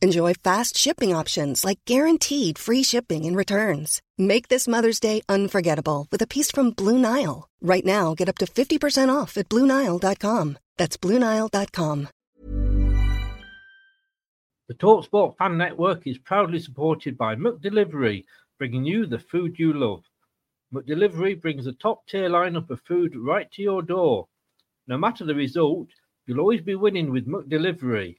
Enjoy fast shipping options like guaranteed free shipping and returns. Make this Mother's Day unforgettable with a piece from Blue Nile. Right now, get up to 50% off at BlueNile.com. That's BlueNile.com. The Talksport Fan Network is proudly supported by McDelivery, bringing you the food you love. McDelivery brings a top tier lineup of food right to your door. No matter the result, you'll always be winning with McDelivery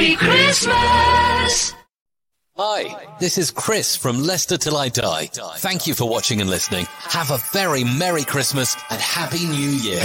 Merry Christmas! Hi, this is Chris from Leicester Till I Die. Thank you for watching and listening. Have a very Merry Christmas and Happy New Year.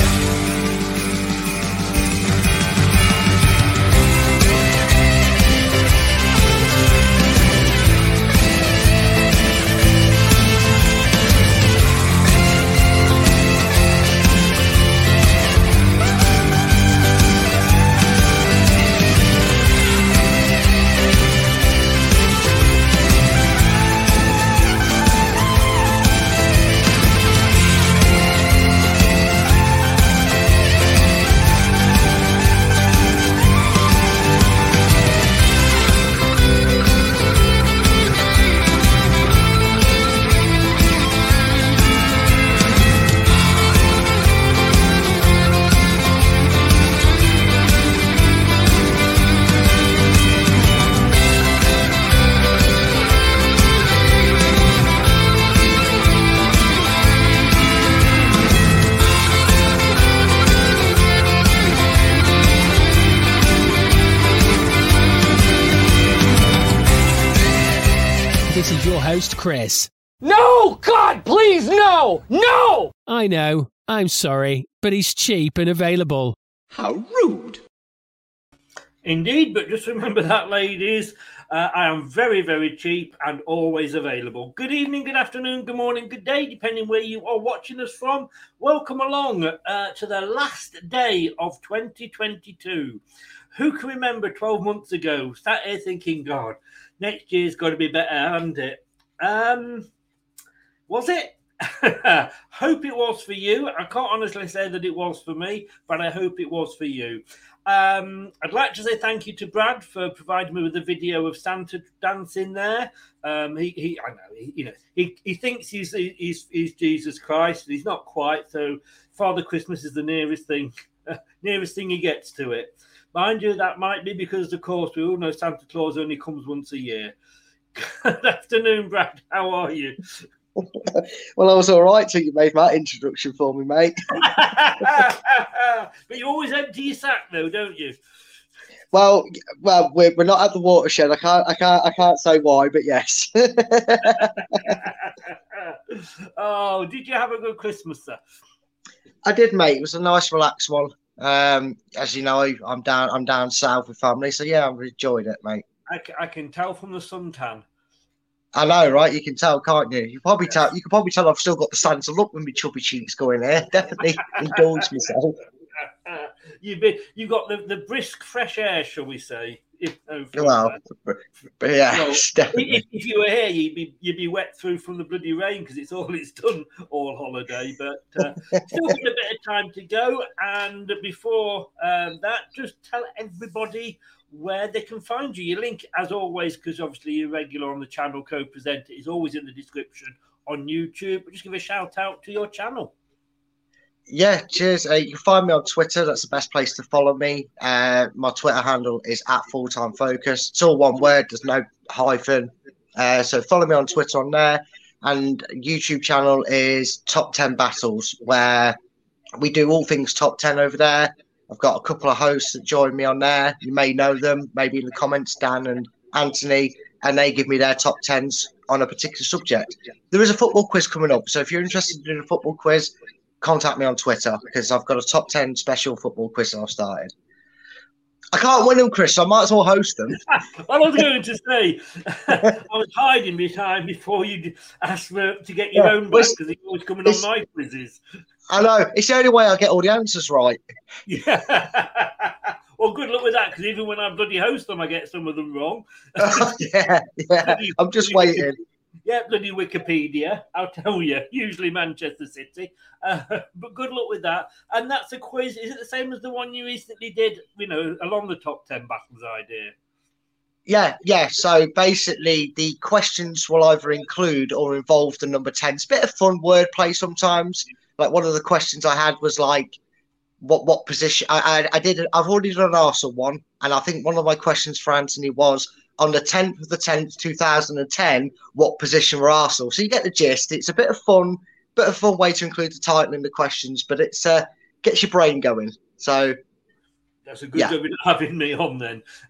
Chris. No! God, please, no! No! I know, I'm sorry, but he's cheap and available. How rude. Indeed, but just remember that, ladies. Uh, I am very, very cheap and always available. Good evening, good afternoon, good morning, good day, depending where you are watching us from. Welcome along uh, to the last day of 2022. Who can remember 12 months ago sat here thinking, God, next year's got to be better, hasn't it? Um, was it? hope it was for you. I can't honestly say that it was for me, but I hope it was for you. Um, I'd like to say thank you to Brad for providing me with a video of Santa dancing there. Um, he, he, I know, he, you know, he, he thinks he's, he's he's Jesus Christ, and he's not quite. So Father Christmas is the nearest thing, nearest thing he gets to it. Mind you, that might be because, of course, we all know Santa Claus only comes once a year. Good afternoon, Brad. How are you? well, I was all right till you made that introduction for me, mate. but you always empty your sack, though, don't you? Well, well, we're, we're not at the watershed. I can't, I can't, I can't say why, but yes. oh, did you have a good Christmas, sir? I did, mate. It was a nice, relaxed one. Um, as you know, I'm down, I'm down south with family, so yeah, I enjoyed it, mate. I, I can tell from the suntan. I know, right? You can tell, can't you? You probably tell. You can probably tell I've still got the Santa look with my chubby cheeks going there. Definitely indulge myself. You've been, you've got the, the brisk fresh air, shall we say? If, oh, Well, but yeah, definitely. if, if you were here, you'd be you'd be wet through from the bloody rain because it's all it's done all holiday. But uh, still got a bit of time to go. And before um, that, just tell everybody where they can find you. Your link, as always, because obviously you're regular on the channel, co-presenter, is always in the description on YouTube. Just give a shout out to your channel. Yeah, cheers. Uh, you can find me on Twitter. That's the best place to follow me. Uh, my Twitter handle is at full time focus. It's all one word. There's no hyphen. Uh, so follow me on Twitter on there. And YouTube channel is Top Ten Battles, where we do all things top ten over there. I've got a couple of hosts that join me on there. You may know them, maybe in the comments, Dan and Anthony, and they give me their top tens on a particular subject. There is a football quiz coming up, so if you're interested in a football quiz, contact me on Twitter because I've got a top 10 special football quiz that I've started. I can't win them, Chris, so I might as well host them. I was going to say, I was hiding behind before you asked for, to get your Yeah, own back because you're always coming on my quizzes. I know. It's the only way I get all the answers right. Yeah. well, good luck with that because even when I bloody host them, I get some of them wrong. yeah, yeah. I'm just waiting. Yeah, bloody Wikipedia. I'll tell you. Usually Manchester City. Uh, but good luck with that. And that's a quiz. Is it the same as the one you recently did, you know, along the top 10 battles idea? Yeah, yeah. So basically, the questions will either include or involve the number 10. It's a bit of fun wordplay sometimes. Like one of the questions I had was like, what what position? I, I, I did. I've already done an Arsenal one, and I think one of my questions for Anthony was on the 10th of the 10th, 2010, what position were Arsenal? So you get the gist. It's a bit of fun, bit of fun way to include the title in the questions, but it's uh, gets your brain going. So That's a good Yeah. job in having me on then.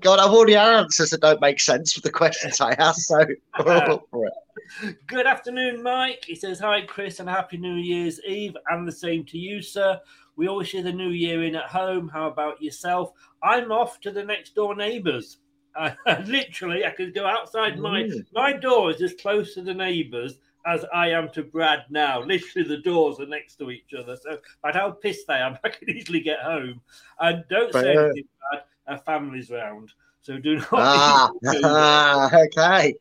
God, I've already had answers that don't make sense for the questions I asked. So we're all up for it. Good afternoon, Mike. He says, Hi, Chris, and Happy New Year's Eve, and the same to you, sir. We always share the new year in at home. How about yourself? I'm off to the next door neighbours. I, literally, I could go outside my Mm. my door is as close to the neighbours as I am to Brad now. Literally, the doors are next to each other. So, but how pissed I am, I can easily get home. And don't say Fair. anything bad. Our family's round, so do not. Ah, okay.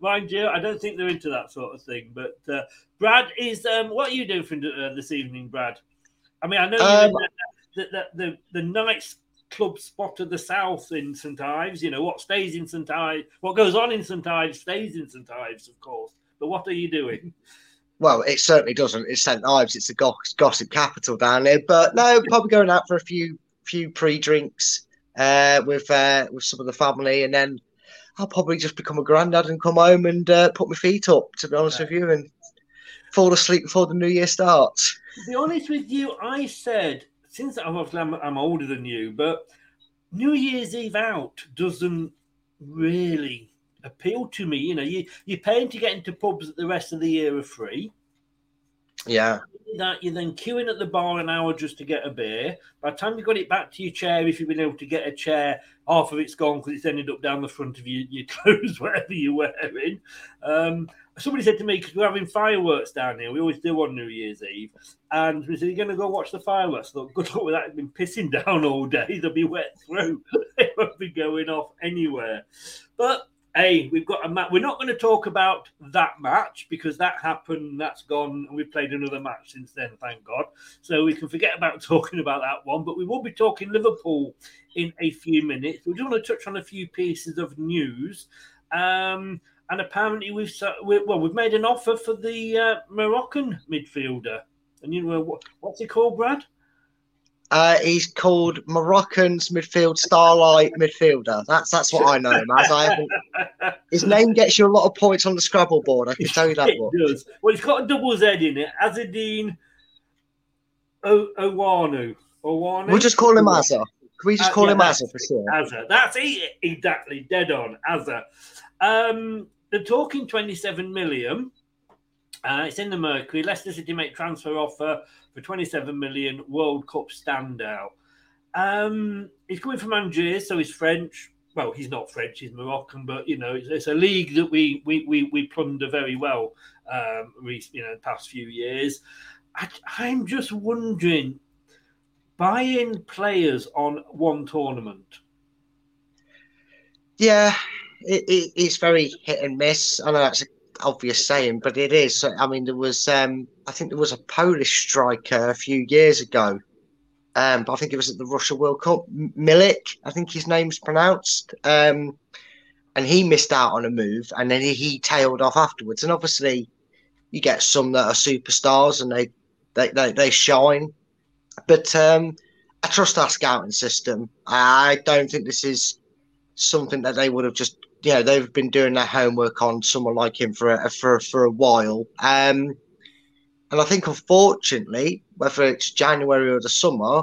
Mind you, I don't think they're into that sort of thing. But uh, Brad is. Um, what are you doing for, uh, this evening, Brad? I mean, I know Um, the, the, the, the, nice club spot of the south in St Ives. You know what stays in St Ives, what goes on in St Ives stays in St Ives, of course. But what are you doing? Well, it certainly doesn't. It's St Ives. It's the goss- gossip capital down there. But no, probably going out for a few few pre drinks uh, with uh, with some of the family, and then I'll probably just become a granddad and come home and uh, put my feet up. To be honest with you, and fall asleep before the new year starts. To be honest with you, I said since I'm obviously I'm, I'm older than you, but New Year's Eve out doesn't really appeal to me. You know, you you're paying to get into pubs that the rest of the year are free. Yeah, That you're then queuing at the bar an hour just to get a beer. By the time you got it back to your chair, if you've been able to get a chair, half of it's gone because it's ended up down the front of your, your clothes, whatever you're wearing. Um, somebody said to me, because we're having fireworks down here, we always do on New Year's Eve, and we said, You're going to go watch the fireworks. I thought, good luck with that. It's been pissing down all day. They'll be wet through. they won't be going off anywhere. But hey, we've got a match. We're not going to talk about that match because that happened, that's gone, and we've played another match since then, thank God. So we can forget about talking about that one. But we will be talking Liverpool in a few minutes. We do want to touch on a few pieces of news. Um, and apparently we've well we've made an offer for the uh, Moroccan midfielder. And you know what, what's he called, Brad? uh, he's called Moroccan's midfield starlight midfielder. That's that's what I know him as. I haven't. His name gets you a lot of points on the Scrabble board. I can tell you that it much. does. Well, it's got a double Z in it. Azzedine o- Owanu. Owanu. We'll just call him Azza. Can we just Uh, call yeah, him Azza for sure? Azza. That's it. Exactly. Dead on. Azza. Um, they're talking 27 million. Uh, it's in the Mercury. Leicester City make transfer offer for 27 million World Cup standout. Um, he's coming from Angers, so he's French. Well, he's not French; he's Moroccan. But you know, it's, it's a league that we we we, we plunder very well. Um, you know, the past few years. I, I'm just wondering, buying players on one tournament. Yeah, it, it, it's very hit and miss. I know that's an obvious saying, but it is. I mean, there was, um, I think there was a Polish striker a few years ago. Um, I think it was at the Russia World Cup. Milik, I think his name's pronounced. Um, and he missed out on a move, and then he, he tailed off afterwards. And obviously, you get some that are superstars and they they they, they shine. But um, I trust our scouting system. I don't think this is something that they would have just you know they've been doing their homework on someone like him for a, for for a while. Um, and I think unfortunately, whether it's January or the summer,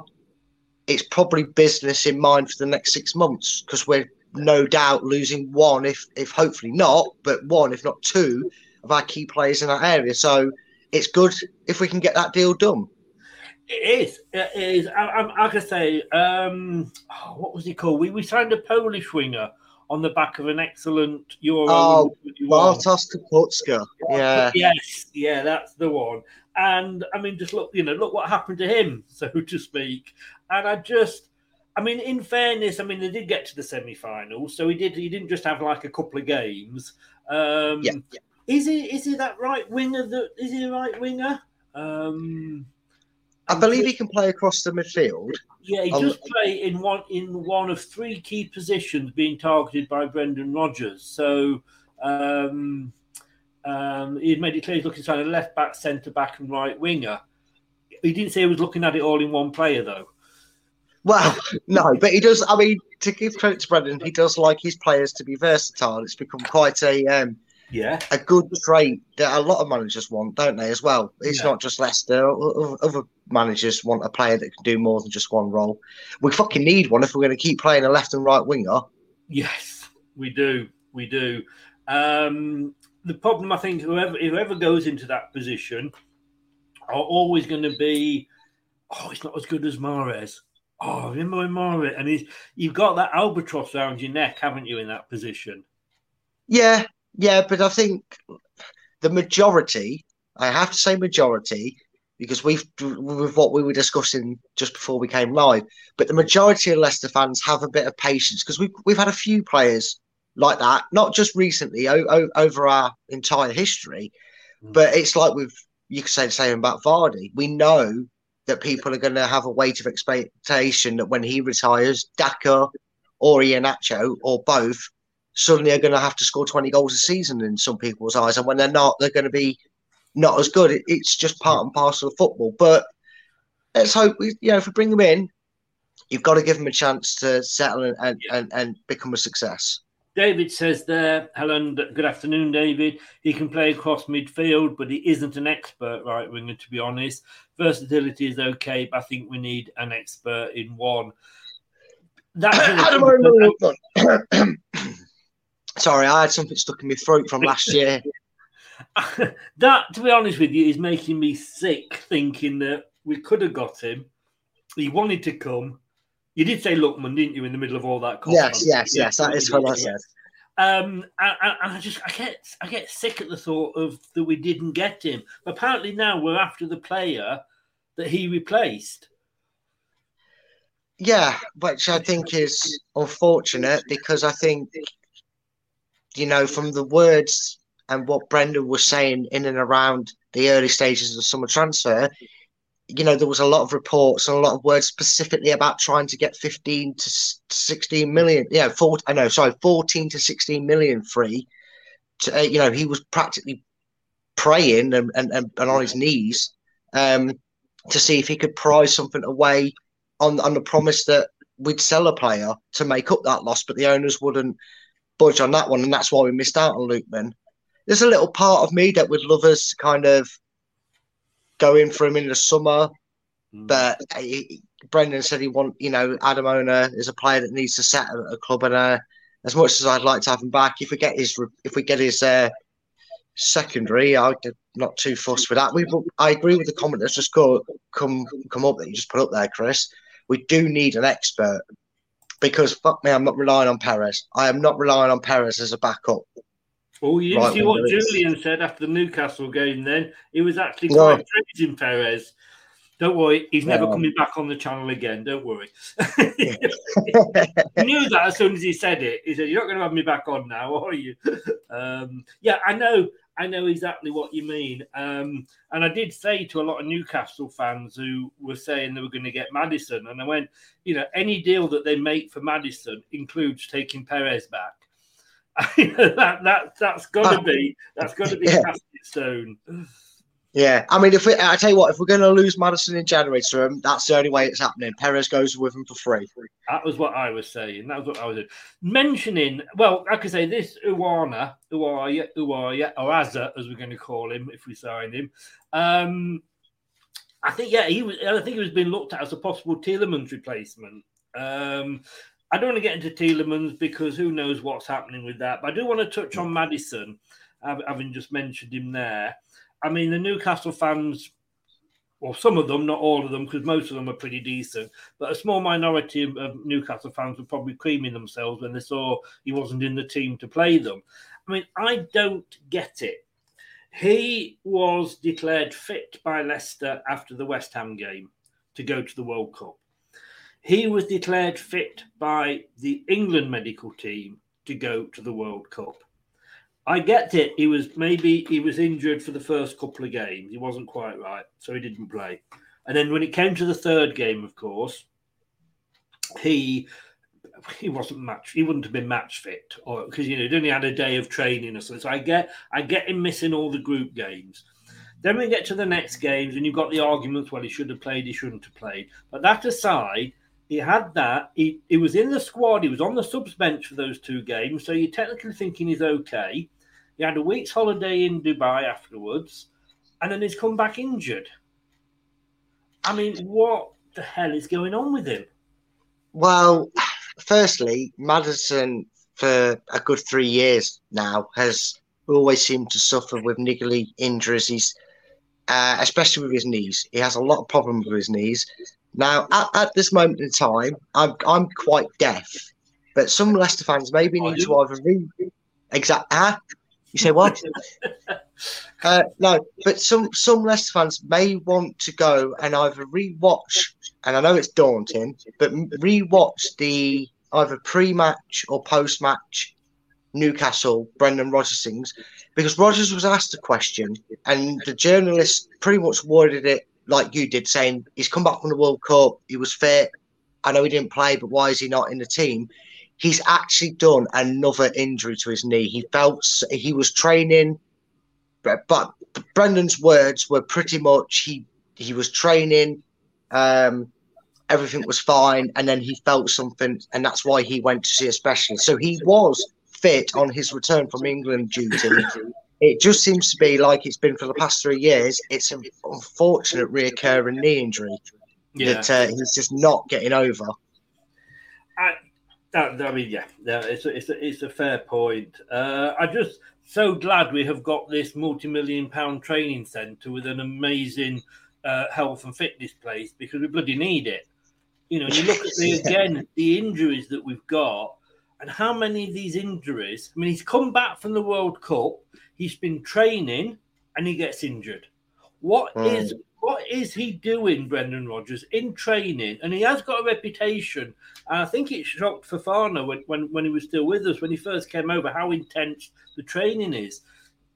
it's probably business in mind for the next six months because we're no doubt losing one, if if hopefully not, but one, if not two, of our key players in that area. So it's good if we can get that deal done. It is. It is. I, I, I can say, um, oh, what was he called? We, we signed a Polish winger on the back of an excellent Euro. Oh, Bartosz Kapustka. Yeah. Yes. Yeah, that's the one. And I mean, just look, you know, look what happened to him, so to speak. And I just, I mean, in fairness, I mean, they did get to the semi-final, so he did. He didn't just have like a couple of games. Um, yeah. Is he? Is he that right winger? That is he a right winger? Um, I believe he can play across the midfield. Yeah, he does play in one in one of three key positions being targeted by Brendan Rodgers. So um, um, he made it clear he's looking at a left back, centre back, and right winger. He didn't say he was looking at it all in one player, though. Well, no, but he does. I mean, to give credit to Brendan, he does like his players to be versatile. It's become quite a um, yeah, a good trait that a lot of managers want, don't they? As well, it's yeah. not just Leicester. Other managers want a player that can do more than just one role. We fucking need one if we're going to keep playing a left and right winger. Yes, we do. We do. Um, the problem, I think, whoever whoever goes into that position are always going to be, oh, it's not as good as Mahrez. Oh, remember when Mahrez and he's you've got that albatross around your neck, haven't you, in that position? Yeah, yeah, but I think the majority, I have to say majority, because we've with what we were discussing just before we came live, but the majority of Leicester fans have a bit of patience because we've we've had a few players like that, not just recently o- o- over our entire history, mm. but it's like we've you could say the same about Vardy. We know that people are going to have a weight of expectation that when he retires, Daka or Iheanacho or both suddenly are going to have to score 20 goals a season in some people's eyes. And when they're not, they're going to be not as good. It's just part and parcel of football. But let's hope, we, you know, if we bring them in, you've got to give them a chance to settle and, and, and, and become a success. David says there, Helen, good afternoon, David. He can play across midfield, but he isn't an expert right winger, to be honest. Versatility is okay, but I think we need an expert in one. That's Sorry, I had something stuck in my throat from last year. that, to be honest with you, is making me sick thinking that we could have got him. He wanted to come. You did say Lookman, didn't you, in the middle of all that? Yes, yes, yes. That is what I said. Um, and, and, I just I get I get sick at the thought of that we didn't get him. Apparently now we're after the player that he replaced. Yeah, which I think is unfortunate because I think you know, from the words and what Brendan was saying in and around the early stages of the summer transfer, you know, there was a lot of reports and a lot of words specifically about trying to get 15 to 16 million. Yeah, four, I know, sorry, 14 to 16 million free. To, uh, you know, he was practically praying and, and, and, on his knees um, to see if he could prize something away on, on the promise that we'd sell a player to make up that loss, but the owners wouldn't budge on that one, and that's why we missed out on Lookman. There's a little part of me that would love us kind of go in for him in the summer, mm. but he, Brendan said he want you know Adam Oğuna is a player that needs to set a, a club, and uh, as much as I'd like to have him back, if we get his if we get his uh, secondary, I'm not too fussed with that. We I agree with the comment that's just go, come come up that you just put up there, Chris. we do need an expert because fuck me, I'm not relying on Perez. I am not relying on Perez as a backup. Oh, you Right see what winger is- Julian said after the Newcastle game then? He was actually quite praising Perez. Don't worry, he's never coming back on the channel again. Don't worry. he knew that as soon as he said it. He said, You're not going to have me back on now, are you? Um, yeah, I know. I know exactly what you mean. Um, and I did say to a lot of Newcastle fans who were saying they were going to get Maddison, and I went, you know, any deal that they make for Maddison includes taking Perez back. that that that's got to be that's got to be Yeah. cast stone. Yeah, I mean, if we, I tell you what, if we're going to lose Maddison in January to him, that's the only way it's happening. Perez goes with him for free. That was what I was saying. That was what I was doing. mentioning. Well, I could say this: Uwana, Uwaya, Uwaya, or Azza, as we're going to call him if we sign him. Um, I think, yeah, he was. I think he was being looked at as a possible Tielemans replacement. Um, I don't want to get into Tielemans because who knows what's happening with that. But I do want to touch on Maddison, having just mentioned him there. I mean, the Newcastle fans well, some of them, not all of them, because most of them are pretty decent. But a small minority of, Newcastle fans were probably creaming themselves when they saw he wasn't in the team to play them. I mean, I don't get it. He was declared fit by Leicester after the West Ham game to go to the World Cup. He was declared fit by the England medical team to go to the World Cup. I get it. He was maybe he was injured for the first couple of games. He wasn't quite right, so he didn't play. And then when it came to the third game, of course, he he wasn't match. He wouldn't have been match fit, or because you know he'd only had a day of training or something. So I get I get him missing all the group games. Then we get to the next games, and you've got the arguments. Well, he should have played. He shouldn't have played. But that aside, he had that. He he was in the squad. He was on the subs bench for those two games. So you're technically thinking he's okay. He had a week's holiday in Dubai afterwards, and then he's come back injured. I mean, what the hell is going on with him? Well, firstly, Maddison for a good three years now has always seemed to suffer with niggly injuries. He's uh, especially with his knees. He has a lot of problems with his knees. Now, at, at this moment in time, I'm I'm quite deaf, but some Leicester fans maybe need to either read exact. Huh? You say what? uh, no, but some some Leicester fans may want to go and either rewatch, and I know it's daunting, but rewatch the either pre-match or post-match Newcastle Brendan Rodgers things, because Rodgers was asked a question, and the journalist pretty much worded it like you did, saying he's come back from the World Cup, he was fit. I know he didn't play, but why is he not in the team? He's actually done another injury to his knee. He felt he was training, but, but Brendan's words were pretty much he he was training, um, everything was fine, and then he felt something, and that's why he went to see a specialist. So he was fit on his return from England duty. It just seems to be like it's been for the past three years. It's an unfortunate reoccurring knee injury Yeah. that uh, he's just not getting over. I, that, I mean, yeah, yeah, it's a, it's a, it's a fair point. Uh, I'm just so glad we have got this multi-million pound training centre with an amazing uh, health and fitness place because we bloody need it. You know, you look at the again the injuries that we've got and how many of these injuries. I mean, he's come back from the World Cup. He's been training and he gets injured. What is. What is he doing, Brendan Rodgers, in training? And he has got a reputation. And I think it shocked Fofana when, when, when he was still with us, when he first came over, how intense the training is.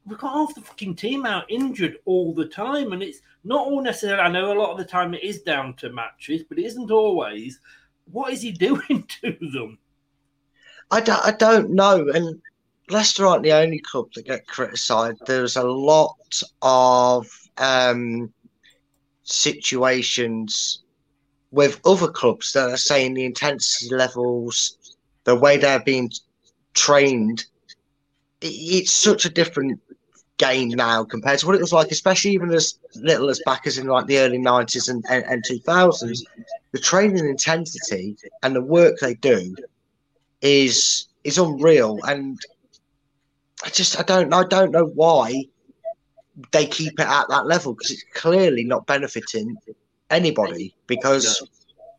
We've got half the fucking team out injured all the time. And it's not all necessarily, I know a lot of the time it is down to matches, but it isn't always. What is he doing to them? I don't, I don't know. And Leicester aren't the only club that get criticised. There's a lot of um, situations with other clubs that are saying the intensity levels, the way they're being trained, it's such a different game now compared to what it was like, especially even as little as back as in like the early 90s and, and, and 2000s. The training intensity and the work they do is is unreal and I just I don't I don't know why they keep it at that level because it's clearly not benefiting anybody because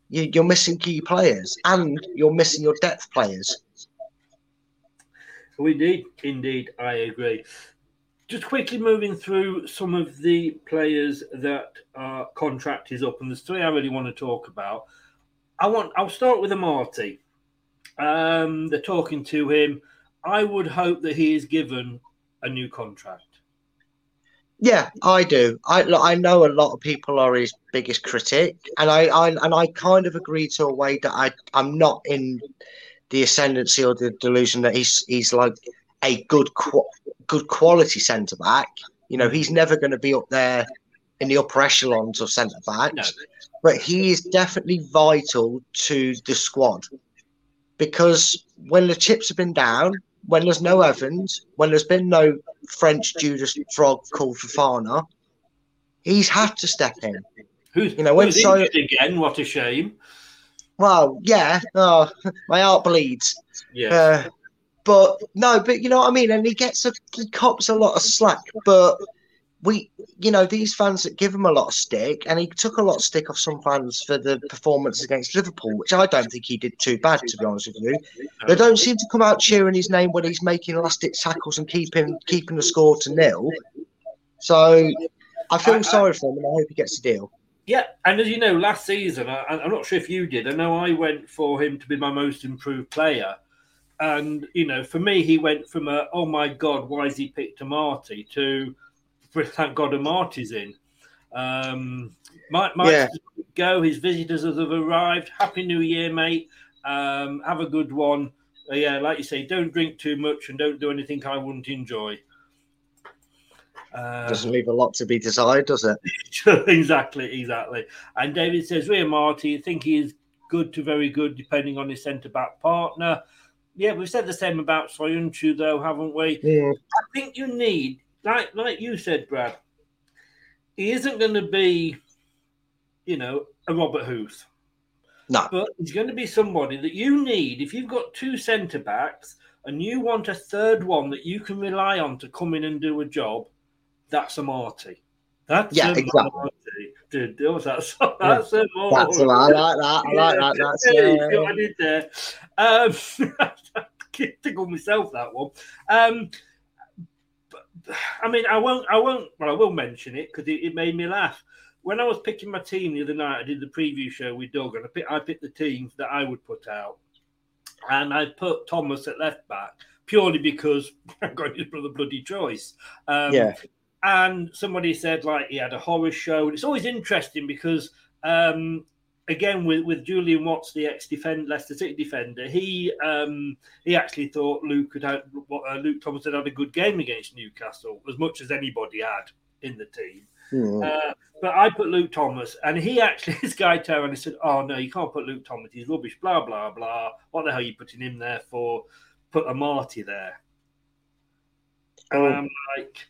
you, you're missing key players and you're missing your depth players. We indeed, indeed, I agree. Just quickly moving through some of the players that our contract is up, and there's three I really want to talk about. I want. I'll start with Amartey. Um, they're talking to him. I would hope that he is given a new contract. Yeah, I do. I I know a lot of people are his biggest critic, and I, I and I kind of agree to a way that I I'm not in the ascendancy or the delusion that he's he's like a good qu- good quality centre back. You know, he's never going to be up there in the upper echelons of centre backs, No. but he is definitely vital to the squad because when the chips have been down, when there's no Evans, when there's been no French Judas Frog called Fofana, he's had to step in. Who's, You know, when who's so- injured again? What a shame. Well, yeah, oh, my heart bleeds. Yeah. Uh, but no, but you know what I mean. And he gets a he cops a lot of slack. But we, you know, these fans that give him a lot of stick, and he took a lot of stick off some fans for the performance against Liverpool, which I don't think he did too bad, to be honest with you. They don't seem to come out cheering his name when he's making last ditch tackles and keeping keeping the score to nil. So I feel I- I- sorry for him, and I hope he gets a deal. Yeah, and as you know, last season, I, I'm not sure if you did. I know I went for him to be my most improved player, and you know, for me, he went from a "Oh my God, why has he picked Amartey to "Thank God Amartey's in." Um, Mike, Mike's Yeah. go. His visitors have arrived. Happy New Year, mate. Um, have a good one. Uh, yeah, like you say, don't drink too much and don't do anything I wouldn't enjoy. Uh, Doesn't leave a lot to be desired, does it? exactly, exactly. And David says, Ria Marty, I think he is good to very good, depending on his centre back partner. Yeah, we've said the same about Soyuncu, though, haven't we? Yeah. I think you need, like like you said, Brad, he isn't going to be, you know, a Robert Huth. No. But he's going to be somebody that you need if you've got two centre backs and you want a third one that you can rely on to come in and do a job. That's a Marty. That's Yeah, a exactly. Marty. Dude, that was that song. That's a Marty. That's right. I like that. I like that. That's Yeah, you uh, what I did there. Um, tickle myself that one. Um, I mean, I won't. I won't. Well, I will mention it because it, it made me laugh. When I was picking my team the other night, I did the preview show with Doug, and I picked, I picked the teams that I would put out, and I put Thomas at left back purely because I got his brother bloody choice. Um, Yeah. And somebody said like he had a horror show, and it's always interesting because um, again with, with Julian Watts, the ex defend Leicester City defender, he um, he actually thought Luke had had uh, Luke Thomas had had a good game against Newcastle as much as anybody had in the team. hmm. Uh, but I put Luke Thomas, and he actually, this guy turned and he said, "Oh no, you can't put Luke Thomas. He's rubbish." Blah blah blah. What the hell are you putting him there for? Put Amartey there. And Oh. I'm like,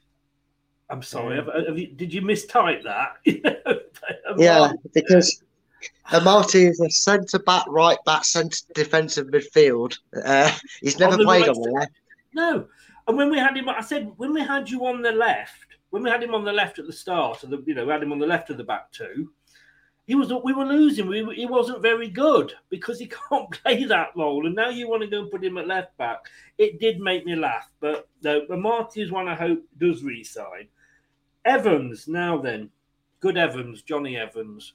I'm sorry. Have, have you, did you mistype that? Yeah, because Amartey is a centre back, right back, centre defensive midfield. Uh, he's never On the played right on the left. No. And when we had him, I said when we had you on the left, when we had him on the left at the start, of the you know, we had him on the left of the back two. He was we were losing. We, he wasn't very good because he can't play that role. And now you want to go and put him at left back. It did make me laugh. But no, Marty is one I hope does resign. Evans now then, good Evans, Jonny Evans.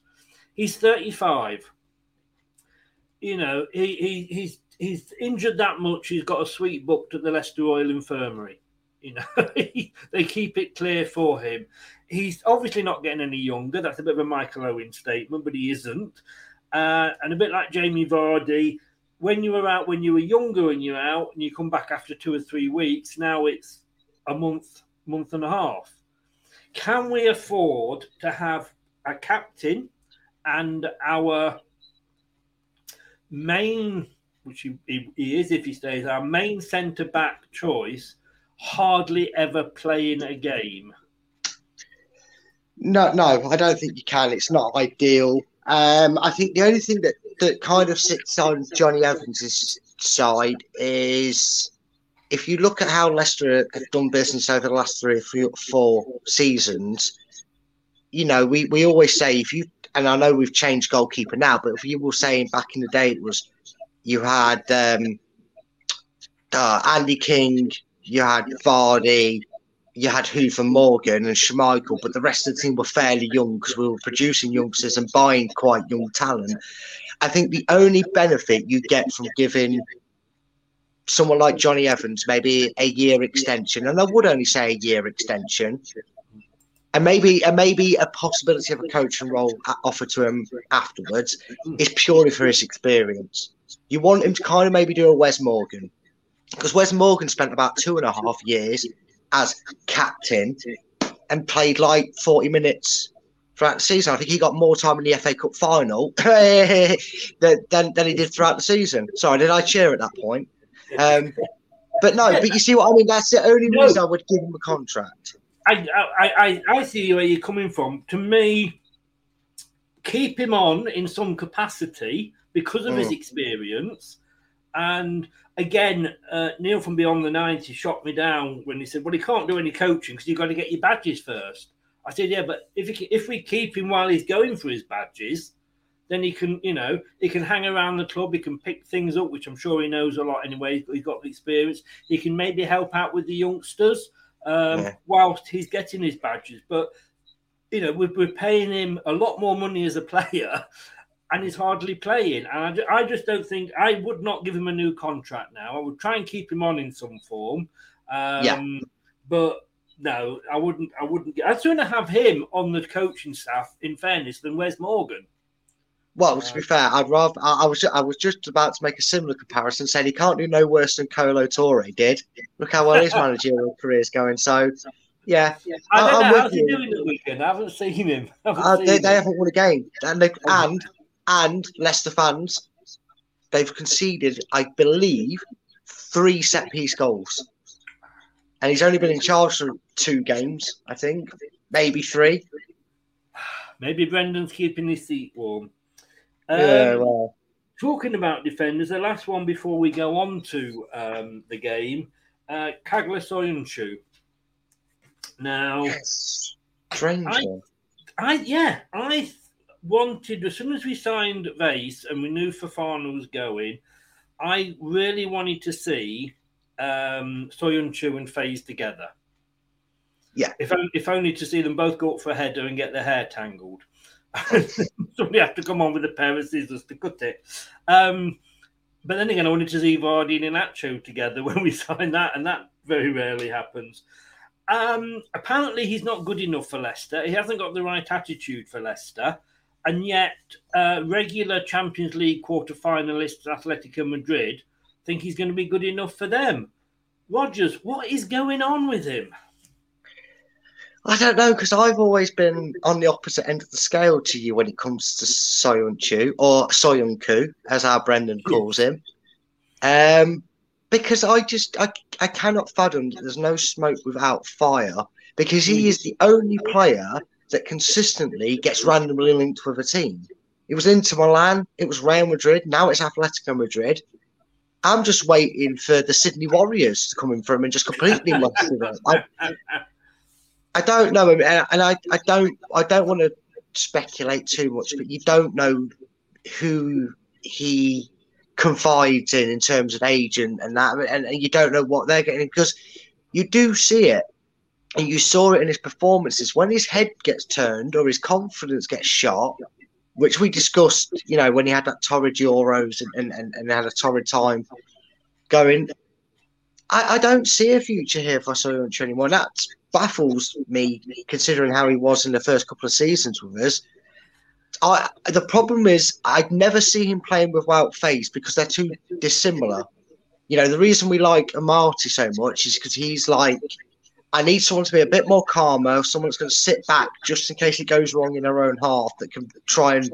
He's thirty five. You know, he, he he's he's injured that much. He's got a suite booked at the Leicester Royal Infirmary. You know, they keep it clear for him. He's obviously not getting any younger. That's a bit of a Michael Owen statement, but he isn't. Uh, and a bit like Jamie Vardy, when you were out, when you were younger and you're out, and you come back after two or three weeks, now it's a month, month and a half. Can we afford to have a captain and our main, which he, he, is if he stays, our main centre back choice hardly ever playing a game? No, no, I don't think you can. It's not ideal. Um, I think the only thing that, that kind of sits on Jonny Evans' side is if you look at how Leicester have done business over the last three or four seasons, you know, we, we always say if you and I know we've changed goalkeeper now, but if you were saying back in the day, it was you had um, uh, Andy King, you had Vardy, you had Hoover Morgan and Schmeichel, but the rest of the team were fairly young because we were producing youngsters and buying quite young talent. I think the only benefit you get from giving someone like Jonny Evans maybe a year extension, and I would only say a year extension, and maybe and maybe a possibility of a coaching role offered to him afterwards is purely for his experience. You want him to kind of maybe do a Wes Morgan because Wes Morgan spent about two and a half years as captain and played like 40 minutes throughout the season. I think he got more time in the FA Cup final than, than, than he did throughout the season. Sorry, did I cheer at that point? Um, but no, but you see what I mean? That's the only reason I would give him a contract. I, I, I, I see where you're coming from. To me, keep him on in some capacity because of mm. his experience. And again, uh, Neil from Beyond the 90 shot me down when he said, Well, he can't do any coaching because you've got to get your badges first. I said, Yeah, but if, he, if we keep him while he's going for his badges, then he can, you know, he can hang around the club. He can pick things up, which I'm sure he knows a lot anyway. He's got the experience. He can maybe help out with the youngsters um, yeah. whilst he's getting his badges. But you know, we're, we're, paying him a lot more money as a player, and he's hardly playing. And I, I, just don't think I would not give him a new contract now. I would try and keep him on in some form. Um, yeah. But no, I wouldn't. I wouldn't. I'd sooner have him on the coaching staff. In fairness, than Wes Morgan. Well, to be fair, I'd rather. I, I, was. I was just about to make a similar comparison, saying he can't do no worse than Kolo Touré did. Look how well his managerial career is going. So, yeah, I don't know. How's he doing the weekend? I haven't seen him. Haven't uh, seen they, him. they, haven't won a game, and they, and and Leicester fans, they've conceded, I believe, three set piece goals, and he's only been in charge for two games, I think, maybe three. Maybe Brendan's keeping his seat warm. Um, yeah, well. Talking about defenders, the last one before we go on to um, the game, uh, Caglar Soyuncu. Now, strange I, I, yeah, I wanted as soon as we signed Faes and we knew Fofana was going, I really wanted to see um, Soyuncu and Faes together. Yeah, if if only to see them both go up for a header and get their hair tangled. Somebody have to come on with a pair of scissors to cut it. Um, but then again, I wanted to see Vardy and Nacho together when we signed that, and that very rarely happens. Um, apparently, he's not good enough for Leicester. He hasn't got the right attitude for Leicester. And yet, uh, regular Champions League quarter finalists, Atletico Madrid, think he's going to be good enough for them. Rodgers, what is going on with him? I don't know because I've always been on the opposite end of the scale to you when it comes to Soyuncu or Soyuncu, as our Brendan calls him. Um, because I just I, I cannot fathom that there's no smoke without fire because he is the only player that consistently gets randomly linked with a team. It was Inter Milan, it was Real Madrid, now it's Atletico Madrid. I'm just waiting for the Sydney Warriors to come in for him and just completely mess it. I, I don't know, and I, I don't I don't want to speculate too much, but you don't know who he confides in in terms of agent and that, and, and you don't know what they're getting because you do see it, and you saw it in his performances when his head gets turned or his confidence gets shot, which we discussed, you know, when he had that torrid Euros and, and, and had a torrid time going. I, I don't see a future here for Soyuncu anymore. That baffles me considering how he was in the first couple of seasons with us. I, the problem is I'd never see him playing without Faes because they're too dissimilar. You know, the reason we like Amartey so much is because he's like, I need someone to be a bit more calmer, someone that's going to sit back just in case it goes wrong in their own half that can try and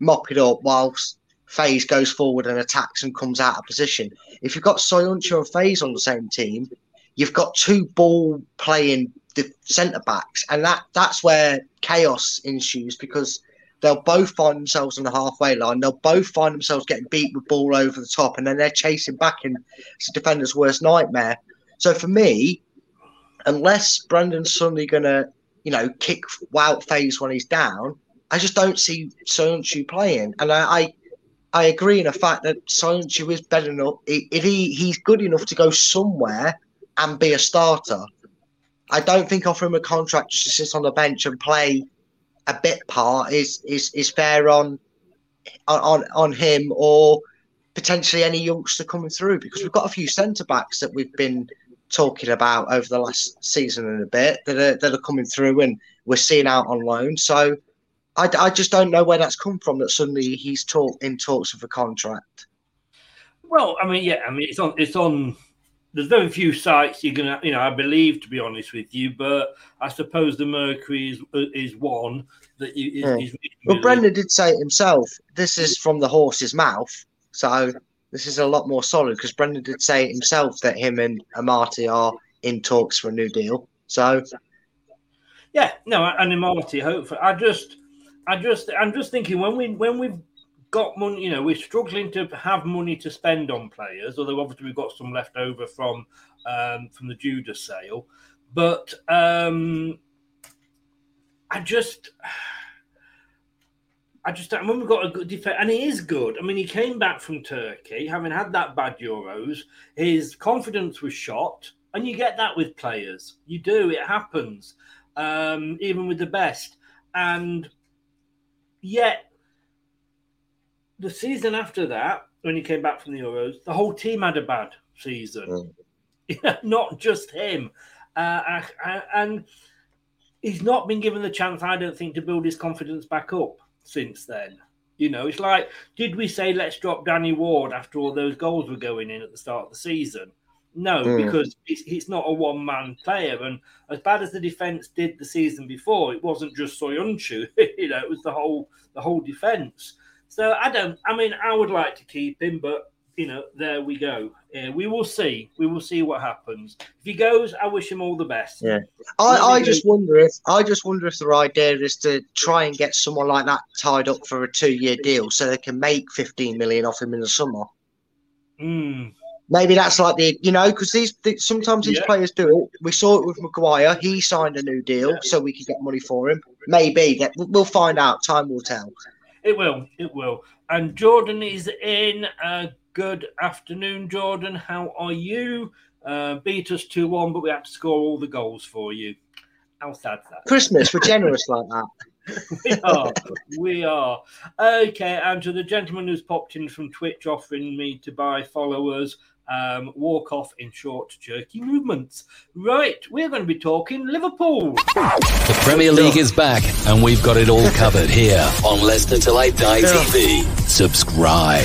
mop it up whilst Faes goes forward and attacks and comes out of position. If you've got Soyuncu and Faes on the same team, you've got two ball playing centre backs, and that that's where chaos ensues because they'll both find themselves on the halfway line. They'll both find themselves getting beat with ball over the top, and then they're chasing back, and it's a defender's worst nightmare. So for me, unless Brendan's suddenly going to, you know, kick Wout Faes when he's down, I just don't see Soyuncu playing, and I, I I agree in the fact that Soyuncu is better enough. If he he's good enough to go somewhere and be a starter, I don't think offering him a contract just to sit on the bench and play a bit part is is is fair on on on him or potentially any youngster coming through because we've got a few centre backs that we've been talking about over the last season and a bit that are that are coming through and we're seeing out on loan. So I, I just don't know where that's come from that suddenly he's talk in talks of a contract. Well, I mean, yeah, I mean it's on it's on. There's very few sites you're gonna, you know, I believe to be honest with you, but I suppose the Mercury is is one that you. Is, Yeah. is Well, Brendan did say it himself. This is from the horse's mouth, so this is a lot more solid because Brendan did say it himself that him and Amartey are in talks for a new deal. So Yeah, no, and Immortality, hopefully. I just, I just, I'm just thinking when we when we've got money, you know, we're struggling to have money to spend on players. Although obviously we've got some left over from um, from the Judas sale, but um, I just. I just. When we've got a good defense, and he is good. I mean, he came back from Turkey, having had that bad Euros. His confidence was shot, and you get that with players. You do. It happens, um, even with the best. And yet, the season after that, when he came back from the Euros, the whole team had a bad season. not just him. Uh, and he's not been given the chance, I don't think, to build his confidence back up since then. You know, it's like, did we say let's drop Danny Ward after all those goals were going in at the start of the season? No, Mm. because he's, he's not a one man player. And as bad as the defense did the season before, it wasn't just Soyuncu, you know, it was the whole the whole defense. So I don't, I mean, I would like to keep him, but you know, there we go. Yeah, we will see. We will see what happens. If he goes, I wish him all the best. yeah, I, I just wonder if I just wonder if their idea is to try and get someone like that tied up for a two-year deal so they can make fifteen million off him in the summer. Mm. Maybe that's like the you know because these, th sometimes these Yeah. players do it. We saw it with Maguire. He signed a new deal so we could get money for him. Maybe that we'll find out. Time will tell. It will. It will. And Jordan is in. Uh, good afternoon, Jordan. How are you? Uh, beat us 2 1, but we had to score all the goals for you. How sad's that? Christmas, we're generous like that. we are. We are. Okay, and to the gentleman who's popped in from Twitch offering me to buy followers, um, walk off in short, jerky movements. Right, we're going to be talking Liverpool. The Premier League is back, and we've got it all covered here on Leicester Till I Die TV. Subscribe.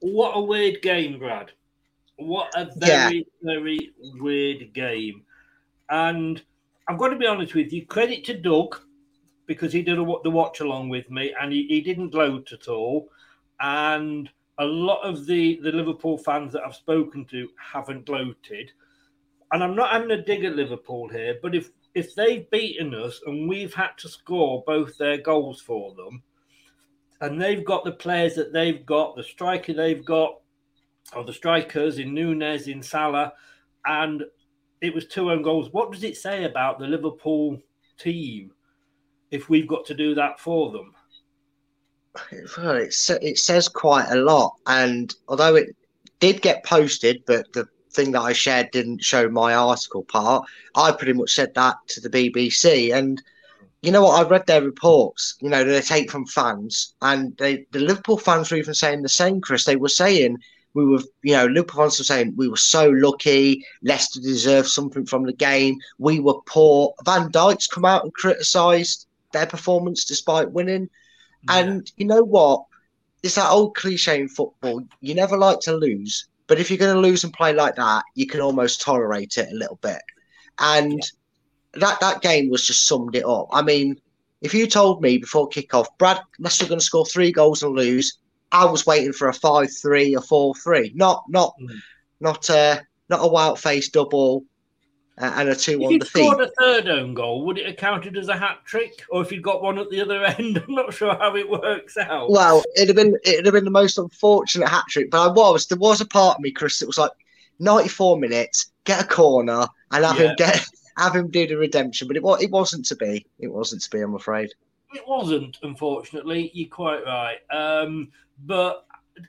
What a weird game, Brad. What a Yeah. very, very weird game. And I've got to be honest with you, credit to Doug because he did a, the watch along with me and he, he didn't gloat at all. And a lot of the, the Liverpool fans that I've spoken to haven't gloated. And I'm not having a dig at Liverpool here, but if if they've beaten us and we've had to score both their goals for them, and they've got the players that they've got, the striker they've got, or the strikers in Núñez, in Salah, and it was two own goals. What does it say about the Liverpool team if we've got to do that for them? It, it says quite a lot. And although it did get posted, but the thing that I shared didn't show my article part, I pretty much said that to the BBC. And you know what? I've read their reports, you know, they take from fans. And they, the Liverpool fans were even saying the same, Chris. They were saying, we were, you know, Liverpool fans were saying we were so lucky. Leicester deserved something from the game. We were poor. Van Dijk's come out and criticised their performance despite winning. And you know what? It's that old cliche in football. You never like to lose, but if you're going to lose and play like that, you can almost tolerate it a little bit. And that that game was just summed it up. I mean, if you told me before kickoff, Brad, Leicester going to score three goals and lose, I was waiting for a five-three or four-three, not not mm. not a not a wild face double uh, and a If two-one you'd defeat. scored a third own goal, would it have counted as a hat trick? Or if you'd got one at the other end, I'm not sure how it works out. Well, it'd have been it'd have been the most unfortunate hat trick, but I was there was a part of me, Chris, that was like 94 minutes, get a corner and have Yeah. him get have him do the redemption, but it was it wasn't to be. It wasn't to be. I'm afraid. It wasn't, unfortunately. You're quite right. Um, but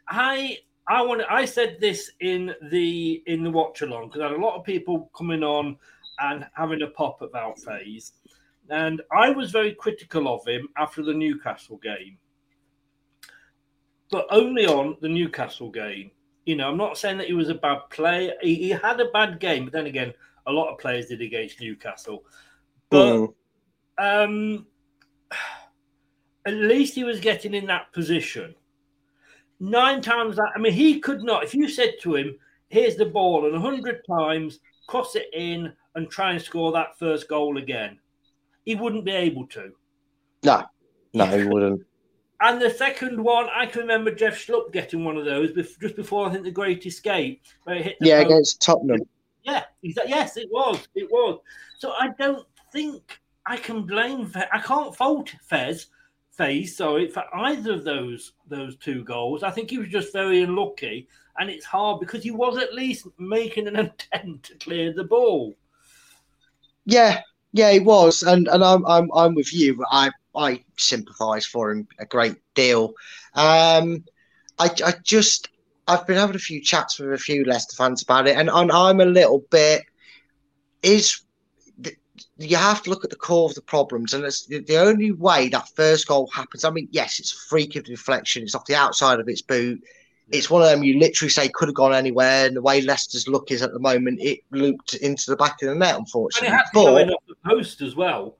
I I want I said this in the in the watch along because I had a lot of people coming on and having a pop about Faes. And I was very critical of him after the Newcastle game. But only on the Newcastle game. You know, I'm not saying that he was a bad player. He, he had a bad game, but then again, a lot of players did against Newcastle. But Mm. um, at least he was getting in that position. Nine times that, I mean, he could not. If you said to him, "Here's the ball," and a hundred times cross it in and try and score that first goal again, he wouldn't be able to. No, no, he wouldn't. And the second one, I can remember Jeff Schlupp getting one of those just before I think the Great Escape, where he hit the Yeah, post. against Tottenham. Yeah, exa- yes, it was. It was. So I don't think I can blame. Fe- I can't fault Faes, Faes, sorry, for either of those those two goals. I think he was just very unlucky, and it's hard because he was at least making an attempt to clear the ball. Yeah, yeah, he was, and and I'm I'm I'm with you. I I sympathise for him a great deal. Um, I I just I've been having a few chats with a few Leicester fans about it, and, and I'm a little bit is you have to look at the core of the problems, and it's the the only way that first goal happens. I mean, yes, it's a freak of deflection. It's off the outside of its boot. It's one of them you literally say could have gone anywhere, and the way Leicester's look is at the moment, it looped into the back of the net, unfortunately. And it had to But- go in off the post as well.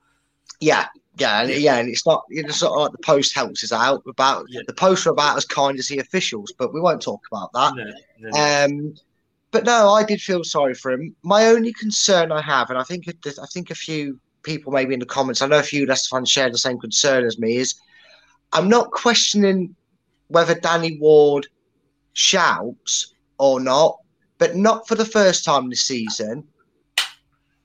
yeah, yeah, and yeah, and it's not you know, it's not like the post helps us out about the posts are about as kind as the officials, but we won't talk about that. No, no, no. Um, but no, I did feel sorry for him. My only concern I have, and I think I think a few people maybe in the comments, I know a few Leicester fans share the same concern as me, is I'm not questioning whether Danny Ward shouts or not, but not for the first time this season.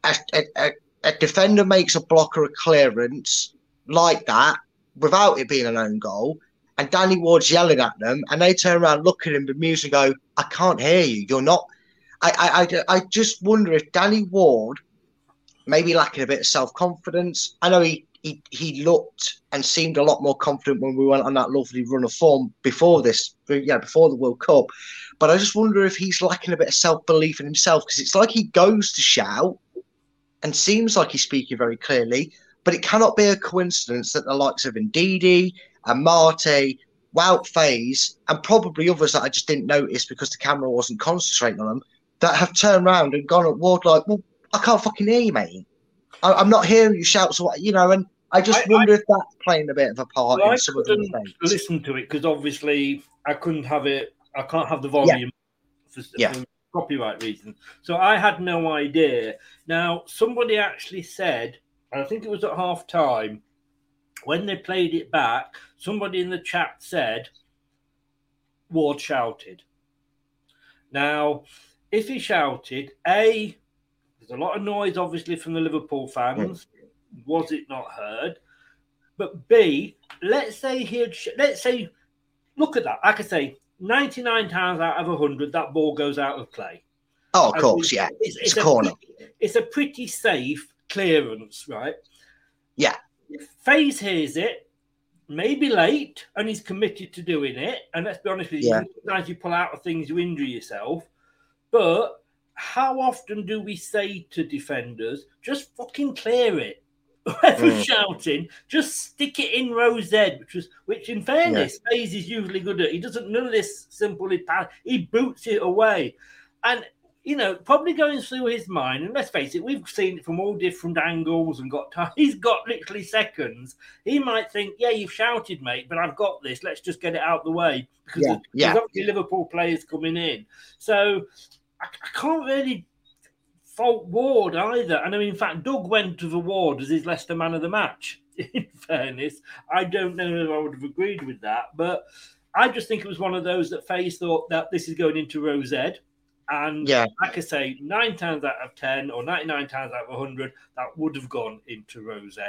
A, a, a, defender makes a block or a clearance like that without it being an own goal, and Danny Ward's yelling at them, and they turn around, look at him, bemused, and go, "I can't hear you. You're not." I, I, I, just wonder if Danny Ward, maybe lacking a bit of self confidence. I know he, he he looked and seemed a lot more confident when we went on that lovely run of form before this, yeah, before the World Cup. But I just wonder if he's lacking a bit of self belief in himself because it's like he goes to shout and seems like he's speaking very clearly, but it cannot be a coincidence that the likes of Ndidi and Marte, Wout Faes, and probably others that I just didn't notice because the camera wasn't concentrating on them, that have turned around and gone at Ward like, well, I can't fucking hear you, mate. I, I'm not hearing you shout, so you know, and I just I- wonder if that's playing a bit of a part Well, I in some of the mistakes. listen to it because obviously I couldn't have it. I can't have the volume for, Yeah. for copyright reasons. So I had no idea. Now somebody actually said, and I think it was at half time when they played it back. Somebody in the chat said Ward shouted. Now, if he shouted, a there's a lot of noise obviously from the Liverpool fans. Was it not heard? But B, let's say he had, let's say, look at that. I could say 99 times out of 100, that ball goes out of play. Oh, of course, yeah. It's, It's a a corner. pretty- it's a pretty safe clearance, right? Yeah. Faes hears it, maybe late, and he's committed to doing it. And let's be honest with you, Yeah. sometimes you pull out of things, you injure yourself. But how often do we say to defenders, just fucking clear it? Whoever's Mm. shouting, just stick it in row Z, which was which in fairness, Faes is usually good at. He doesn't none of this simply pass, he boots it away. And you know, probably going through his mind, and let's face it, we've seen it from all different angles and got time. He's got literally seconds. He might think, Yeah, you've shouted, mate, but I've got this. Let's just get it out the way because Yeah, there's, yeah. there's obviously Liverpool players coming in. So I, I can't really fault Ward either. And I mean, in fact, Doug went to the Ward as his Leicester man of the match. In fairness, I don't know if I would have agreed with that, but I just think it was one of those that Faes thought that this is going into row Z. And Yeah. like I say, nine times out of 10 or 99 times out of 100, that would have gone into row Z.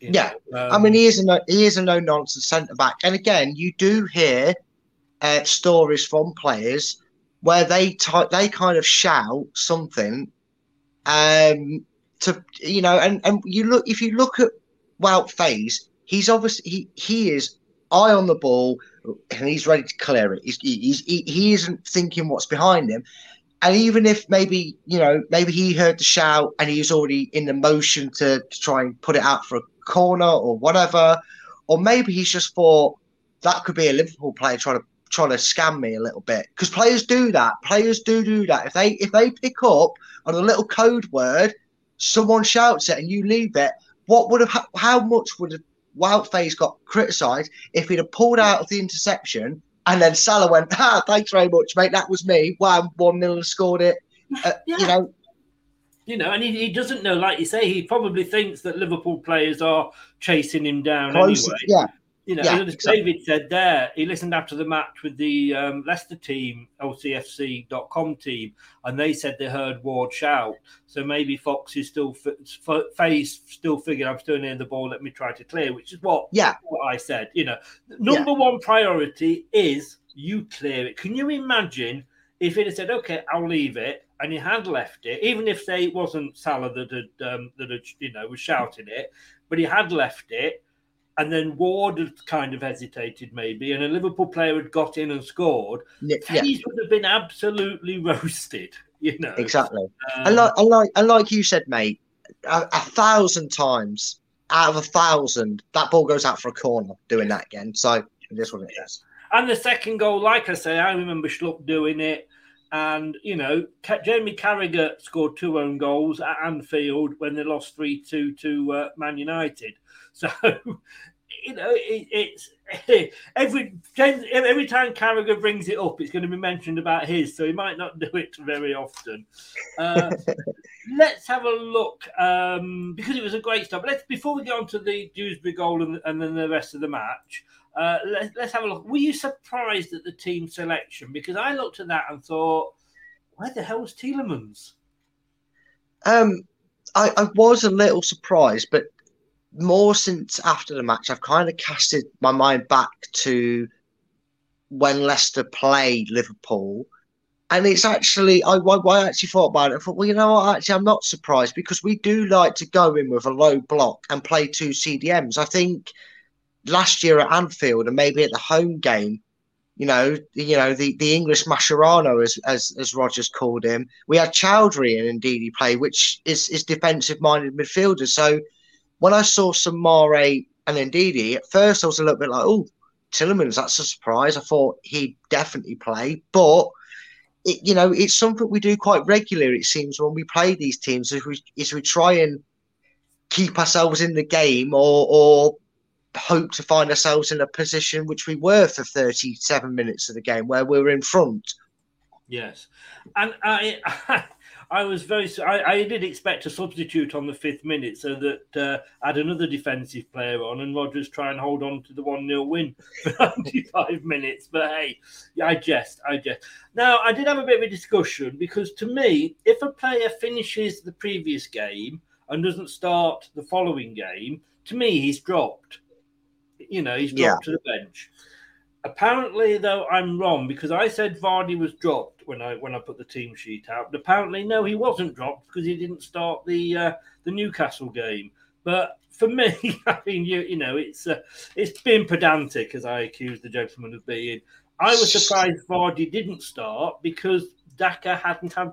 You Yeah, know, I mean um, he is a no, he is a no nonsense centre back, and again you do hear uh, stories from players where they ty- they kind of shout something, um, to you know, and and you look if you look at Wout Faes, he's obviously he he is eye on the ball and he's ready to clear it. He's, he's he, he isn't thinking what's behind him. And even if maybe you know maybe he heard the shout and he's already in the motion to, to try and put it out for a corner or whatever, or maybe he's just thought that could be a Liverpool player trying to trying to scam me a little bit because players do that. Players do do that. If they if they pick up on a little code word, someone shouts it and you leave it. What would have how much would have Wout Faes got criticised if he'd have pulled out of the interception and then Salah went, ah, thanks very much, mate. That was me. Wow, one 0 and scored it. Uh, yeah. You know, you know, and he, he doesn't know, like you say, he probably thinks that Liverpool players are chasing him down Close, anyway. Yeah. You know, yeah, as exactly. David said there, he listened after the match with the um, Leicester team, LCFC.com team, and they said they heard Ward shout. So maybe Fox is still f- Faes still figured I'm still near the ball. Let me try to clear, which is what yeah what I said. You know, number yeah. one priority is you clear it. Can you imagine if it had said, "Okay, I'll leave it," and he had left it, even if say it wasn't Salah that had um, that had you know was shouting it, but he had left it and then Ward had kind of hesitated maybe, and a Liverpool player had got in and scored, yeah. would have been absolutely roasted. You know exactly, um, and like and like and like you said, mate, a, a, thousand times out of a thousand, that ball goes out for a corner. Doing that again, so this one it is. And the second goal, like I say, I remember Schlupp doing it. And, you know, Jamie Carragher scored two own goals at Anfield when they lost 3 2 to uh, Man United. So, you know, it, it's every every time Carragher brings it up, it's going to be mentioned about his, so he might not do it very often. Uh, let's have a look um, because it was a great start. Let's before we get on to the Dewsbury goal and, and then the rest of the match. Uh, let, let's have a look. Were you surprised at the team selection? Because I looked at that and thought, where the hell was Tielemans? Um, I, I was a little surprised, but more since after the match, I've kind of casted my mind back to when Leicester played Liverpool. And it's actually, I, I, actually thought about it. I thought, well, you know what? Actually, I'm not surprised because we do like to go in with a low block and play two CDMs. I think last year at Anfield and maybe at the home game, you know, you know the, the English Mascherano, as, as as Rodgers called him. We had Choudhury and indeed he played, which is is defensive minded midfielder. So when I saw Soumaré and Ndidi, at first I was a little bit like, oh, Tielemans, that's a surprise. I thought he'd definitely play, but it, you know, it's something we do quite regularly. It seems when we play these teams, is we is we try and keep ourselves in the game, or or hope to find ourselves in a position which we were for 37 minutes of the game, where we were in front. Yes, and I, I was very. I, I, did expect a substitute on the fifth minute so that uh, I had another defensive player on and Rodgers try and hold on to the 1 0 win for 95 minutes. But hey, I jest. I jest. Now, I did have a bit of a discussion because to me, if a player finishes the previous game and doesn't start the following game, to me, he's dropped. You know, he's dropped yeah. to the bench. Apparently, though, I'm wrong because I said Vardy was dropped when I when I put the team sheet out. But apparently, no, he wasn't dropped because he didn't start the uh, the Newcastle game. But for me, I mean, you you know, it's uh, it's being pedantic as I accuse the gentleman of being. I was surprised Vardy didn't start because Daka hadn't had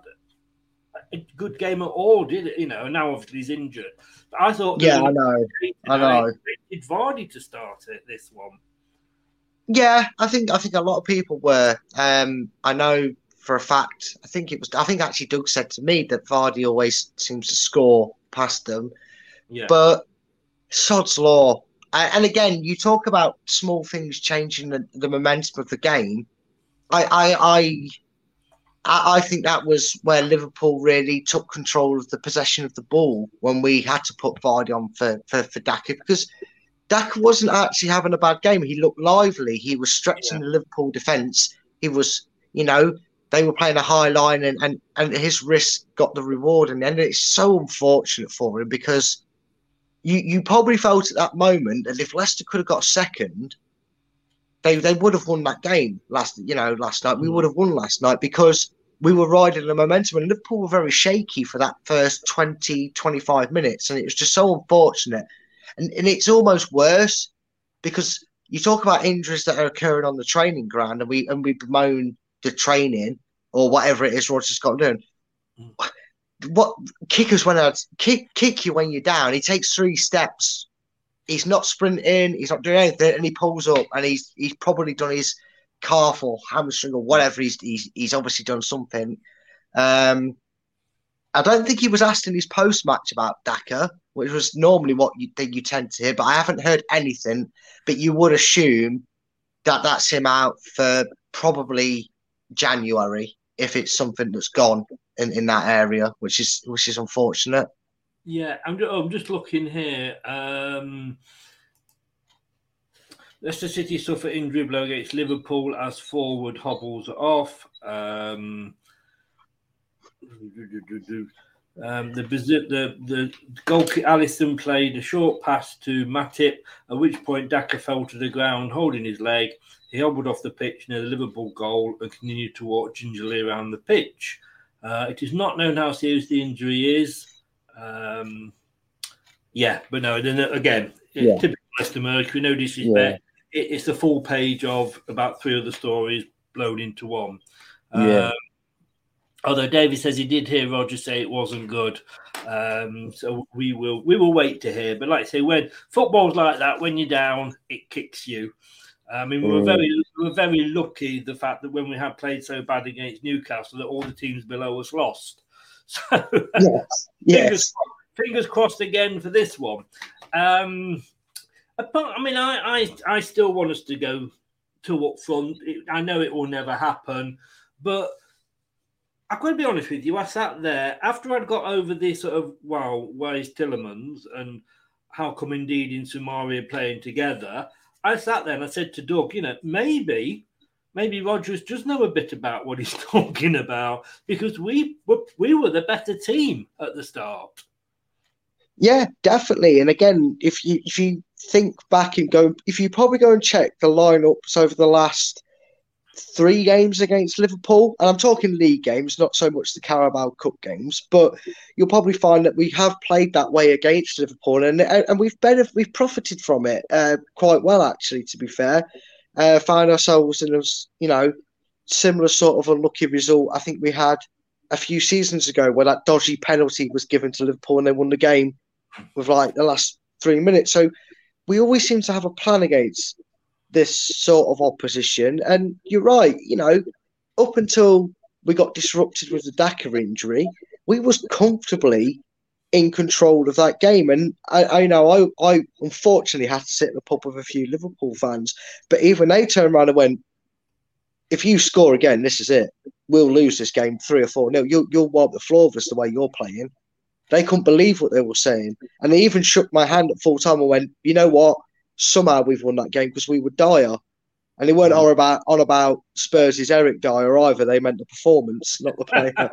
a good game at all, did it? You know, and now obviously he's injured. But I thought, yeah, I know, I know. I expected Vardy to start it this one. Yeah, I think I think a lot of people were. Um, I know for a fact. I think it was. I think actually Doug said to me that Vardy always seems to score past them. Yeah. But sod's law. And again, you talk about small things changing the, the momentum of the game. I, I, I, I think that was where Liverpool really took control of the possession of the ball when we had to put Vardy on for for, for Daka because Daka wasn't actually having a bad game. He looked lively. He was stretching yeah. the Liverpool defence. He was, you know, they were playing a high line and, and, and his risk got the reward in the end. It's so unfortunate for him because you, you probably felt at that moment that if Leicester could have got second, they they would have won that game last you know last night. We mm. would have won last night because we were riding the momentum, and Liverpool were very shaky for that first 20, 25 minutes, and it was just so unfortunate. And, and it's almost worse because you talk about injuries that are occurring on the training ground, and we and we bemoan the training or whatever it is Rodgers got doing. What kickers when I kick kick you when you're down? He takes three steps. He's not sprinting. He's not doing anything, and he pulls up, and he's he's probably done his calf or hamstring or whatever. He's he's, he's obviously done something. Um, I don't think he was asked in his post match about Daka, which was normally what you think you tend to hear, but I haven't heard anything. But you would assume that that's him out for probably January if it's something that's gone in, in that area, which is which is unfortunate. Yeah, I'm, ju- I'm just looking here. Um, Leicester City suffer injury blow against Liverpool as forward hobbles off. Um, um, the, the the goalkeeper Alisson played a short pass to Matip, at which point Daka fell to the ground holding his leg. He hobbled off the pitch near the Liverpool goal and continued to walk gingerly around the pitch. Uh, it is not known how serious the injury is. Um, yeah, but no, then again, Yeah. typical Leicester Mercury, no disrespect. It, it's a full page of about three other stories blown into one. Yeah. Although David says he did hear Rodgers say it wasn't good, um, so we will we will wait to hear. But like I say, when football's like that, when you're down, it kicks you. I mean, we were Mm. very we were very lucky the fact that when we had played so bad against Newcastle, that all the teams below us lost. So Yes, fingers, yes. fingers crossed again for this one. Um, apart, I mean, I, I I still want us to go to up front. It- I know it will never happen, but Got to be honest with you. I sat there after I'd got over this sort of wow, where's Tielemans and how come Ndidi in Soumaré playing together. I sat there and I said to Doug, you know, maybe maybe Rodgers does know a bit about what he's talking about because we were, we were the better team at the start. Yeah, definitely. And again, if you if you think back and go, if you probably go and check the lineups over the last three games against Liverpool, and I'm talking league games, not so much the Carabao Cup games, but you'll probably find that we have played that way against Liverpool, and and we've benef- we've profited from it uh, quite well, actually. To be fair, uh, found ourselves in a you know similar sort of unlucky result. I think we had a few seasons ago where that dodgy penalty was given to Liverpool and they won the game with like the last three minutes. So we always seem to have a plan against this sort of opposition. And you're right, you know, up until we got disrupted with the Daka injury, we was comfortably in control of that game. And I, I know I, I unfortunately had to sit in the pub with a few Liverpool fans, but even they turned around and went, if you score again, this is it. We'll lose this game three or four nil. You'll you'll wipe the floor of us the way you're playing. They couldn't believe what they were saying, and they even shook my hand at full time and went, "You know what? Somehow we've won that game because we were dire." And they weren't mm. on about on about Spurs' Eric Dier either. They meant the performance, not the player.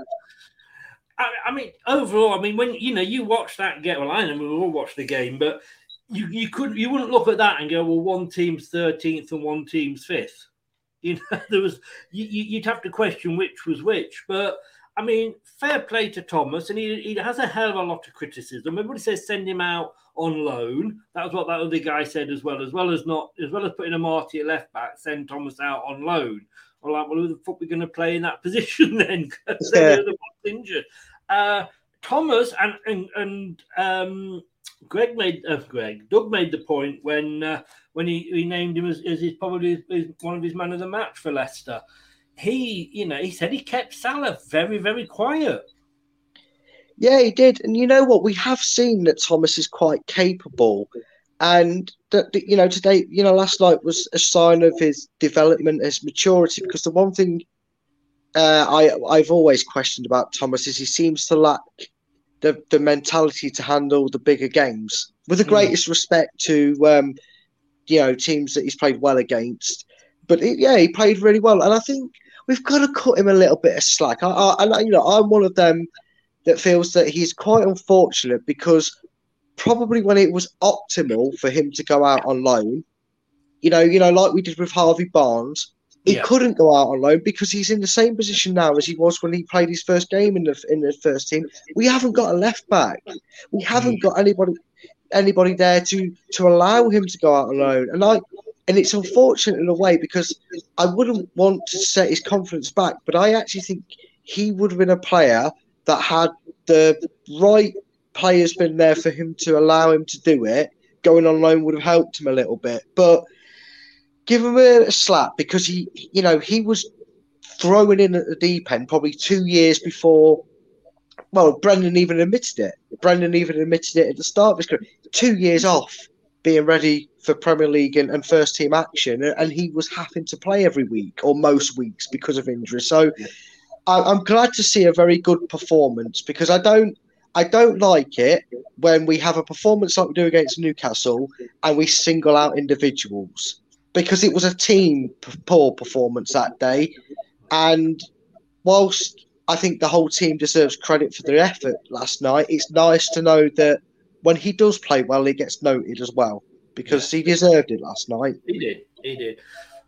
I, I mean, overall, I mean, when you know you watch that game, well, I know we all watched the game, but you you couldn't you wouldn't look at that and go, well, one team's thirteenth and one team's fifth. You know, there was you, you- you'd have to question which was which. But I mean, fair play to Thomas, and he, he has a hell of a lot of criticism. Everybody says send him out on loan. That was what that other guy said as well, as well as not as well as putting Amartey at left back, send Thomas out on loan. I'm like, well, who the fuck are we going to play in that position then? 'Cause Yeah. they're the ones injured. Uh, Thomas and and and um, Greg made uh, Greg Doug made the point when uh, when he, he named him as, as his probably his, one of his man of the match for Leicester. He, you know, he said he kept Salah very very quiet. Yeah, he did. And you know what? We have seen that Thomas is quite capable. And that, you know, today, you know, last night was a sign of his development, his maturity. Because the one thing uh, I I've always questioned about Thomas is he seems to lack the the mentality to handle the bigger games. With the Mm. greatest respect to um, you know teams that he's played well against, but it, yeah, he played really well. And I think we've got to cut him a little bit of slack. I, I, I you know I'm one of them that feels that he's quite unfortunate because probably when it was optimal for him to go out on loan, you know, you know, like we did with Harvey Barnes, He Yeah. couldn't go out on loan because he's in the same position now as he was when he played his first game in the in the first team. We haven't got a left back. We haven't got anybody anybody there to to allow him to go out on loan. And I and it's unfortunate in a way because I wouldn't want to set his confidence back, but I actually think he would have been a player that had the right players been there for him to allow him to do it. Going on loan would have helped him a little bit, but give him a, slap because he, you know, he was throwing in at the deep end probably two years before. Well, Brendan even admitted it. Brendan even admitted it at the start of his career. Two years off being ready for Premier League and, and first team action, and- and he was having to play every week or most weeks because of injury. So I, I'm glad to see a very good performance because I don't. I don't like it when we have a performance like we do against Newcastle and we single out individuals because it was a team p- poor performance that day. And whilst I think the whole team deserves credit for their effort last night, it's nice to know that when he does play well, he gets noted as well because he deserved it last night. He did. He did.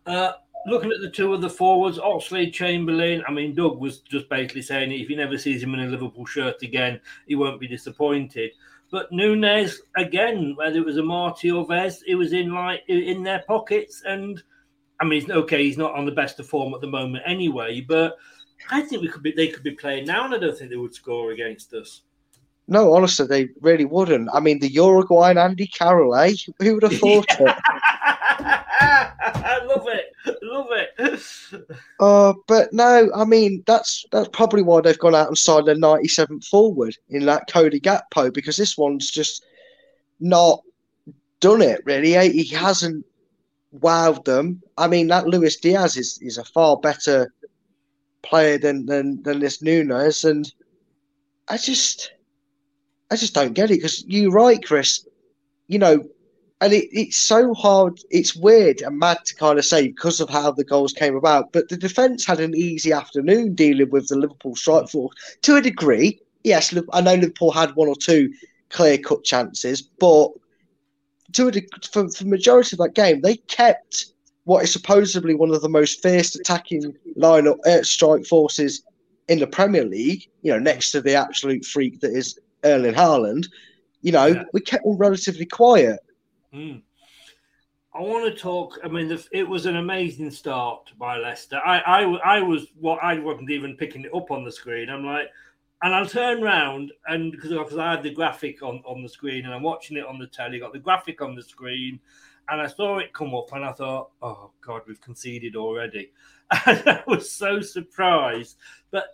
Uh, looking at the two of the forwards, Oxlade-Chamberlain. I mean, Doug was just basically saying if he never sees him in a Liverpool shirt again, he won't be disappointed. But Núñez, again, whether it was Amartey or Faes, it was in like in their pockets. And I mean, okay. He's not on the best of form at the moment anyway. But I think we could be. They could be playing now, and I don't think they would score against us. No, honestly, they really wouldn't. I mean, the Uruguayan Andy Carroll, eh? Who would have thought it? I love it. Love it. Uh, but no, I mean that's that's probably why they've gone out and signed a 97th forward in that Cody Gakpo because this one's just not done it really. He hasn't wowed them. I mean that Luis Diaz is, is a far better player than, than than this Núñez, and I just I just don't get it because you're right, Chris. You know, and it, it's so hard. It's weird and mad to kind of say because of how the goals came about. But the defence had an easy afternoon dealing with the Liverpool strike force to a degree. Yes, I know Liverpool had one or two clear cut chances, but to a for, for the majority of that game, they kept what is supposedly one of the most fierce attacking lineup uh, strike forces in the Premier League. You know, next to the absolute freak that is Erling Haaland. You know, we kept them relatively quiet. Mm. I want to talk. I mean, it was an amazing start by Leicester. I, I, I was what I wasn't even picking it up on the screen. I'm like, and I'll turn round and because I had the graphic on, on the screen and I'm watching it on the telly, got the graphic on the screen, and I saw it come up and I thought, oh God, we've conceded already. And I was so surprised. But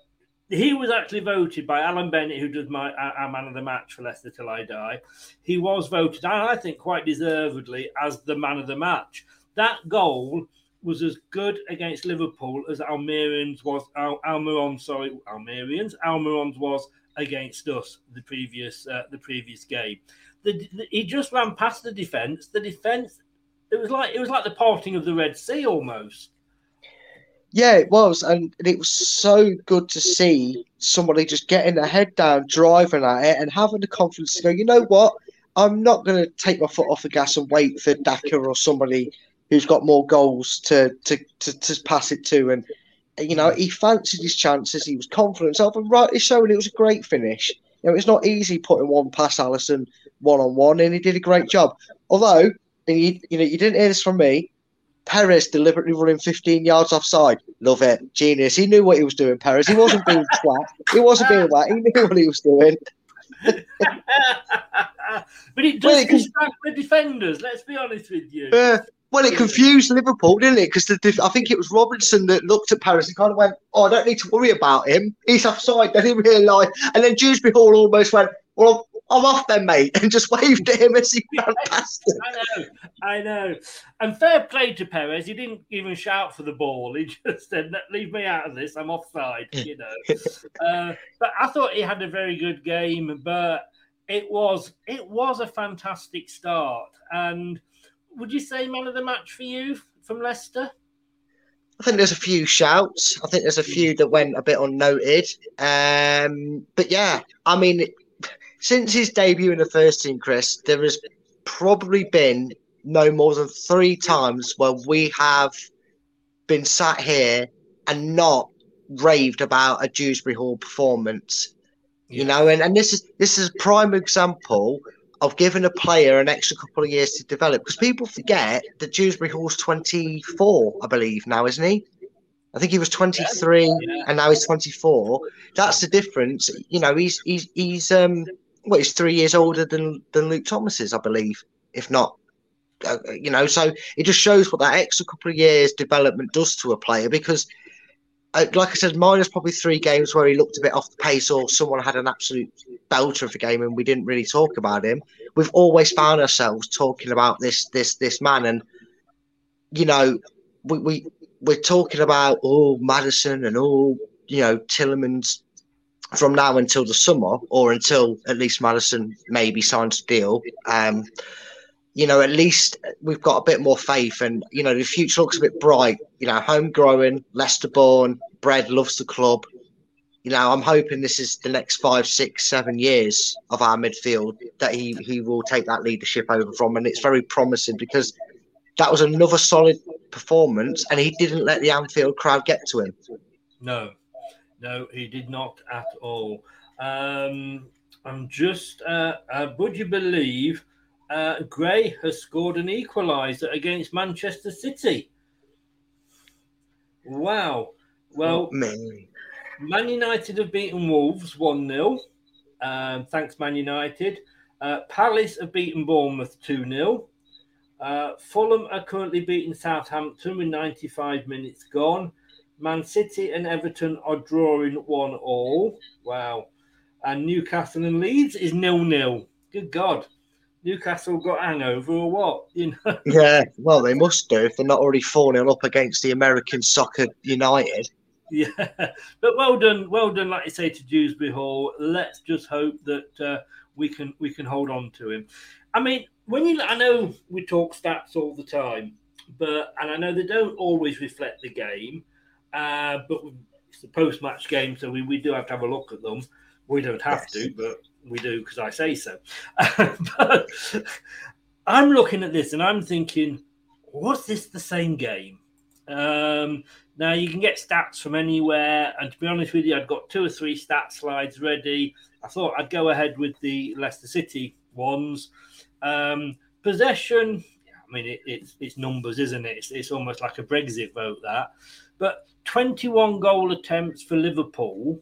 he was actually voted by Alan Bennett, who does my our man of the match for Leicester till I die. He was voted, and I think quite deservedly, as the man of the match. That goal was as good against Liverpool as Almerians was Al, Almiron, sorry, Almerians, Almiron's was against us the previous uh, the previous game. The, the- he just ran past the defence. The defence, it was like it was like the parting of the Red Sea almost. Yeah, it was, and it was so good to see somebody just getting their head down, driving at it, and having the confidence to go. You know what? I'm not going to take my foot off the gas and wait for Daka or somebody who's got more goals to to, to, to pass it to. And you know, he fancied his chances. He was confident himself, and rightly so. And it was a great finish. You know, it's not easy putting one past Alisson one on one, and he did a great job. Although, and you, you know, you didn't hear this from me. Perez deliberately running 15 yards offside. Love it. Genius. He knew what he was doing, Perez. He wasn't being twat. He wasn't being whack. He knew what he was doing. but it Well, does it can- distract the defenders. Let's be honest with you. Uh, well, it confused Liverpool, didn't it? Because def- I think it was Robinson that looked at Perez and kind of went, "Oh, I don't need to worry about him. He's offside." Then he realised, and then Dewsbury Hall almost went, "Well, I'm off then, mate," and just waved at him as he ran past him. I know, I know. And fair play to Perez. He didn't even shout for the ball. He just said, "Leave me out of this. I'm offside." You know. uh, but I thought he had a very good game. But it was it was a fantastic start. And would you say man of the match for you from Leicester? I think there's a few shouts. I think there's a few that went a bit unnoted. Um, but yeah, I mean, since his debut in the first team, Chris, there has probably been no more than three times where we have been sat here and not raved about a Dewsbury Hall performance. You know, and, and this is this is a prime example of giving a player an extra couple of years to develop because people forget that Dewsbury Hall's 24, I believe, now, isn't he? I think he was 23 yeah. and now he's 24. That's the difference. You know, he's he's he's um well, he's three years older than than Luke Thomas is, I believe, if not. Uh, you know, so it just shows what that extra couple of years development does to a player because uh, like I said, minus probably three games where he looked a bit off the pace or someone had an absolute belter of a game and we didn't really talk about him. We've always found ourselves talking about this this this man, and you know, we, we we're talking about oh Maddison and oh you know Tielemans from now until the summer or until at least Maddison maybe signs a deal. Um, you know, at least we've got a bit more faith, and you know, the future looks a bit bright. You know, homegrown, Leicester born, Bread loves the club. You know, I'm hoping this is the next five, six, seven years of our midfield that he he will take that leadership over from, and it's very promising because that was another solid performance, and he didn't let the Anfield crowd get to him. No, no, he did not at all. Um, I'm just, uh, uh, would you believe? uh, Gray has scored an equaliser against Manchester City. Wow. Well, man. Man United have beaten Wolves 1 0. Um, thanks, Man United. Uh, Palace have beaten Bournemouth 2 0. Uh, Fulham are currently beating Southampton with 95 minutes gone. Man City and Everton are drawing 1 all. Wow. And Newcastle and Leeds is nil nil. Good God. Newcastle got hangover or what? You know? Yeah, well, they must do if they're not already 4 0 up against the American Soccer United. Yeah, but well done, well done, like you say, to Dewsbury Hall. Let's just hope that uh, we can we can hold on to him. I mean, when you, I know we talk stats all the time, but and I know they don't always reflect the game, uh, but it's a post match game, so we, we do have to have a look at them. We don't have yes. to, but we do because I say so. but I'm looking at this and I'm thinking, was this the same game? Um, now you can get stats from anywhere, and to be honest with you, I've got two or three stat slides ready. I thought I'd go ahead with the Leicester City ones. Um, possession, I mean, it, it's it's numbers, isn't it? It's, it's almost like a Brexit vote that. But 21 goal attempts for Liverpool,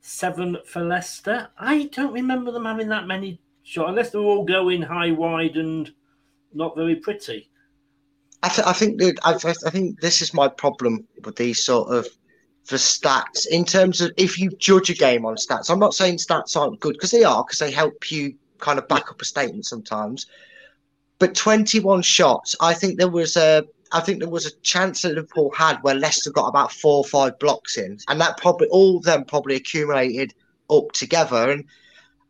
seven for Leicester. I don't remember them having that many shots, unless they're all going high, wide, and not very pretty. I, th- I think that I, I think this is my problem with these sort of for stats in terms of if you judge a game on stats. I'm not saying stats aren't good because they are because they help you kind of back up a statement sometimes. But 21 shots, I think there was a I think there was a chance that Liverpool had where Leicester got about four or five blocks in, and that probably all of them probably accumulated up together. And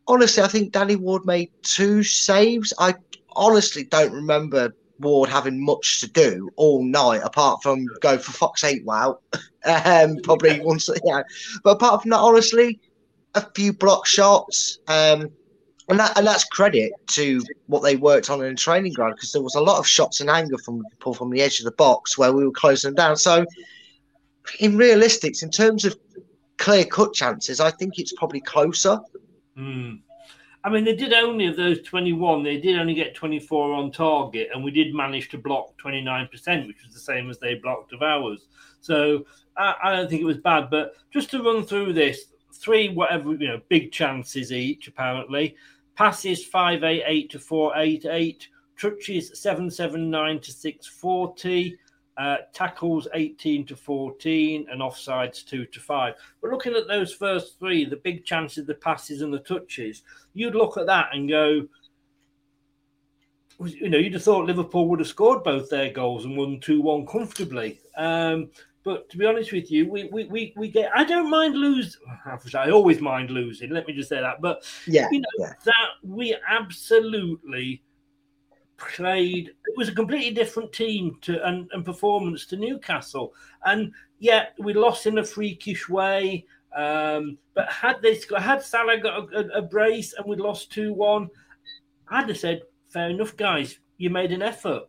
honestly, I think Danny Ward made two saves. I honestly don't remember Ward having much to do all night apart from go for Fox eight wow, um, probably once yeah. But apart from that, honestly, a few block shots. Um, and that and that's credit to what they worked on in the training ground because there was a lot of shots and anger from people from the edge of the box where we were closing them down. So, in realistics, in terms of clear cut chances, I think it's probably closer. Mm. I mean, they did only of those 21, they did only get 24 on target, and we did manage to block 29%, which was the same as they blocked of ours. So I, I don't think it was bad. But just to run through this, three whatever you know big chances each apparently Passes 588 to 488. Touches 779 to 640. Uh, tackles 18 to 14 and offsides 2 to 5. But looking at those first three, the big chances, the passes, and the touches, you'd look at that and go, you know, you'd have thought Liverpool would have scored both their goals and won 2 1 comfortably. Um, but to be honest with you, we we, we, we get. I don't mind losing. I always mind losing. Let me just say that. But yeah, you know yeah. that we absolutely played. It was a completely different team to and, and performance to Newcastle, and yet we lost in a freakish way. Um, but had they had Salah got a, a, a brace and we'd lost two one, I'd have said, fair enough, guys. You made an effort.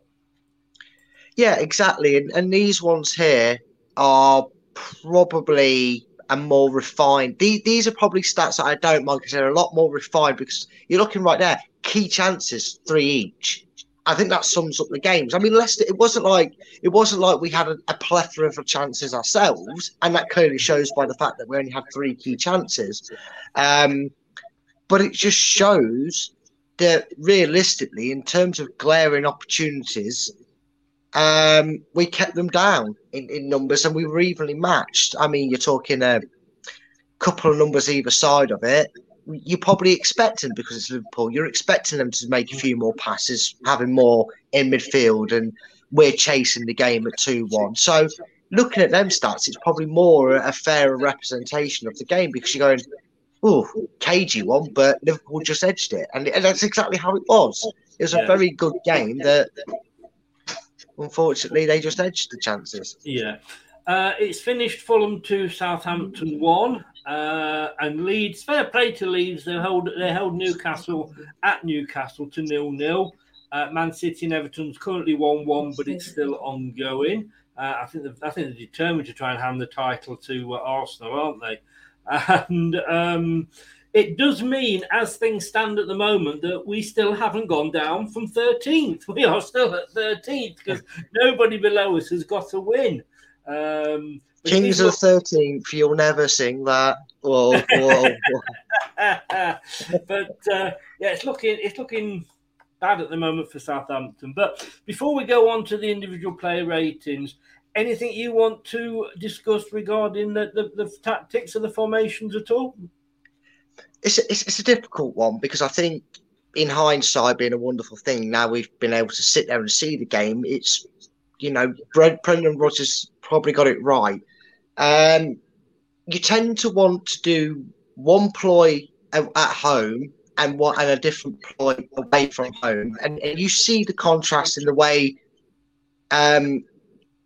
Yeah, exactly. And, and these ones here are probably a more refined. These, these are probably stats that I don't mind because they're a lot more refined because you're looking right there, key chances, three each. I think that sums up the games. I mean, Leicester. It wasn't like it wasn't like we had a, a, plethora of chances ourselves, and that clearly shows by the fact that we only had three key chances. Um, but it just shows that realistically, in terms of glaring opportunities, um, we kept them down in, in numbers, and we were evenly matched. I mean, you're talking a couple of numbers either side of it you're probably expecting because it's Liverpool. You're expecting them to make a few more passes, having more in midfield, and we're chasing the game at two one. So looking at them stats, it's probably more a fairer representation of the game because you're going, oh, cagey one, but Liverpool just edged it, and, and that's exactly how it was. It was yeah. a very good game that, unfortunately, they just edged the chances. Yeah. Uh, it's finished Fulham 2, Southampton 1. Uh, and Leeds, fair play to Leeds. They held they held Newcastle at Newcastle to nil nil. Uh, Man City and Everton's currently one one, but it's still ongoing. Uh, I think I think they're determined to try and hand the title to uh, Arsenal, aren't they? And um, it does mean, as things stand at the moment, that we still haven't gone down from 13th. We are still at 13th because nobody below us has got a win. Um, Kings of the 13th, you'll never sing that. Whoa, whoa, whoa. but uh, yeah, it's looking it's looking bad at the moment for Southampton. But before we go on to the individual player ratings, anything you want to discuss regarding the, the, the tactics of the formations at all? It's a, it's, it's a difficult one because I think in hindsight, being a wonderful thing, now we've been able to sit there and see the game. It's you know, Brendan Rodgers probably got it right. Um, you tend to want to do one ploy at, home and what and a different ploy away from home, and, and you see the contrast in the way um,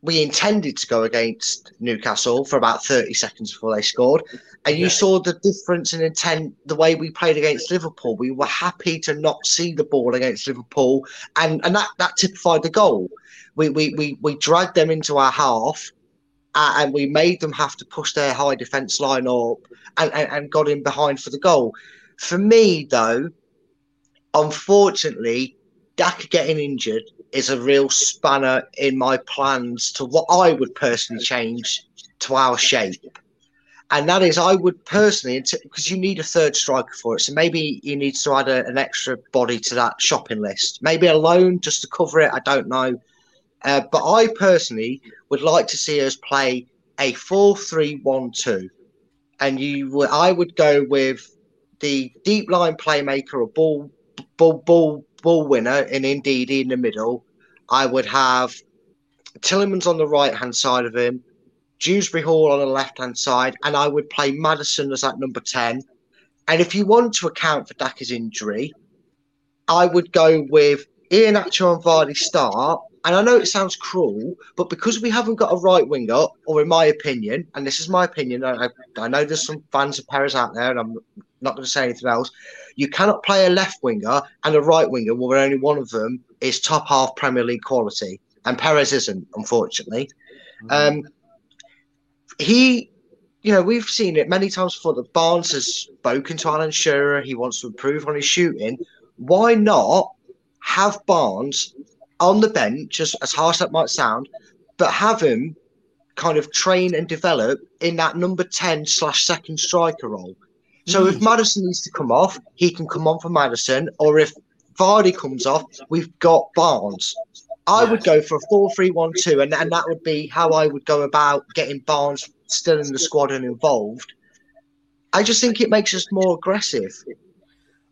we intended to go against Newcastle for about 30 seconds before they scored. And you yeah. saw the difference in intent the way we played against Liverpool. We were happy to not see the ball against Liverpool, and, and that, that typified the goal. We, we, we, we dragged them into our half uh, and we made them have to push their high defence line up and, and, and got in behind for the goal. For me, though, unfortunately, Daka getting injured is a real spanner in my plans to what I would personally change to our shape. And that is, I would personally, because you need a third striker for it. So maybe you need to add a, an extra body to that shopping list. Maybe a loan just to cover it. I don't know. Uh, but I personally would like to see us play a 4 3 1 2. And you, I would go with the deep line playmaker, a ball, ball, ball, ball winner in Ndidi in the middle. I would have Tielemans on the right hand side of him, Dewsbury Hall on the left hand side, and I would play Maddison as that number 10. And if you want to account for Daka's injury, I would go with Ian Iheanacho and Vardy start and I know it sounds cruel, but because we haven't got a right winger, or in my opinion, and this is my opinion, I, I know there's some fans of Perez out there, and I'm not going to say anything else. You cannot play a left winger and a right winger where only one of them is top half Premier League quality, and Perez isn't, unfortunately. Mm-hmm. Um, he, you know, we've seen it many times before that Barnes has spoken to Alan Shearer. He wants to improve on his shooting. Why not have Barnes on the bench, as, as harsh that might sound, but have him kind of train and develop in that number 10 slash second striker role. So mm. if Maddison needs to come off, he can come on for Maddison, or if Vardy comes off, we've got Barnes. I yes. would go for a 4 3 1 2, and, and that would be how I would go about getting Barnes still in the squad and involved. I just think it makes us more aggressive.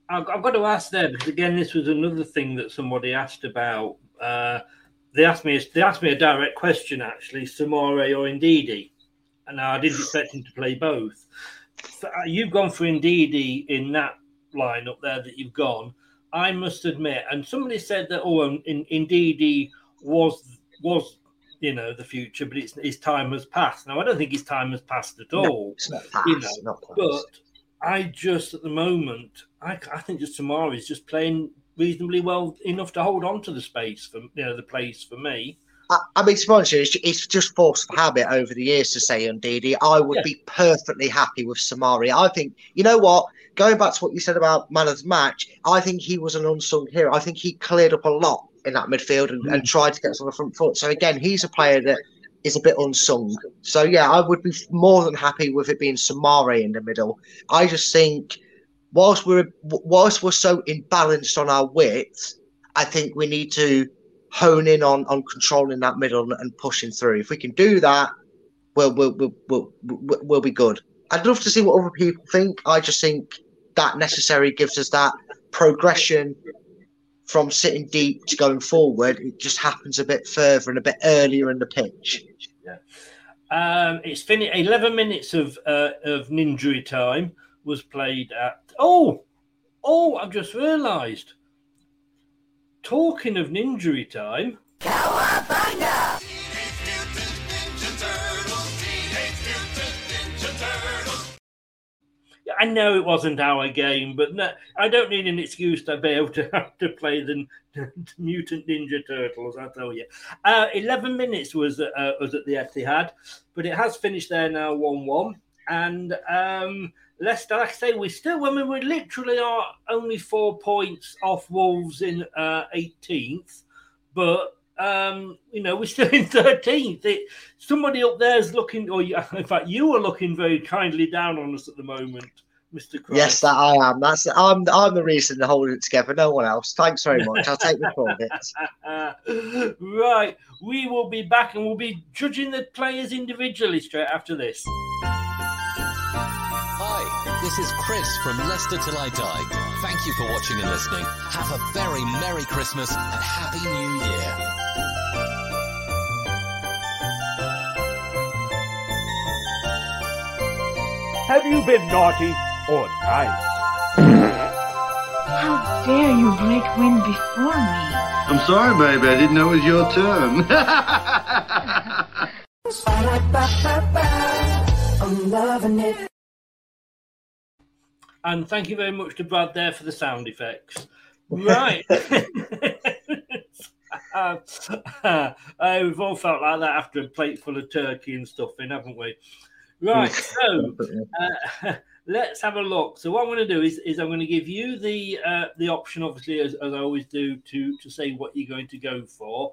I've, I've got to ask there because again, this was another thing that somebody asked about uh, they asked me they asked me a direct question actually, Soumaré or Ndidi, and I didn't expect him to play both. Uh, you've gone for Ndidi in that lineup there that you've gone. I must admit, and somebody said that oh, in, Ndidi was was you know the future, but it's his time has passed. Now I don't think his time has passed at all. No, passed, you know, but I just at the moment, I, I think just Soumaré is just playing reasonably well enough to hold on to the space for you know the place for me. I, I mean, to be honest, it's, it's just force of habit over the years to say Ndidi. I would Yeah. be perfectly happy with Soumaré. I think, you know what? Going back to what you said about man of the match, I think he was an unsung hero. I think he cleared up a lot in that midfield and, and mm. tried to get us on the front foot. So again, he's a player that is a bit unsung. So yeah, I would be more than happy with it being Soumaré in the middle. I just think whilst we're whilst we're so imbalanced on our width, I think we need to hone in on on controlling that middle and pushing through. If we can do that, we'll we'll we'll, we'll, we'll, be good. I'd love to see what other people think. I just think that necessary gives us that progression from sitting deep to going forward. It just happens a bit further and a bit earlier in the pitch. Yeah. Um, it's finished. Eleven minutes of uh, of ninja time was played at. Oh, oh! I've just realised. Talking of ninja time. I know it wasn't our game, but no, I don't need an excuse to be able to have to play the, the Mutant Ninja Turtles. I tell you, uh, eleven minutes was uh, was at the Etihad, but it has finished there now, one-one. And um, Leicester, like I say, we still, I mean, we literally are only four points off Wolves in uh, 18th, but um, you know, we're still in 13th. It, somebody up there is looking, or you, in fact, you are looking very kindly down on us at the moment, Mr. Christ. Yes, that I am. That's I'm I'm the reason they're holding it together. No one else. Thanks very much. I'll take the credit. right, we will be back and we'll be judging the players individually straight after this. Hi, this is Chris from Leicester Till I Die. Thank you for watching and listening. Have a very Merry Christmas and Happy New Year. Have you been naughty or nice? How dare you break wind before me? I'm sorry, baby. I didn't know it was your turn. I'm loving it. And thank you very much to Brad there for the sound effects. Right. uh, uh, we've all felt like that after a plate full of turkey and stuff in, haven't we? Right. So uh, let's have a look. So what I'm going to do is, is I'm going to give you the uh, the option, obviously, as, as I always do, to to say what you're going to go for.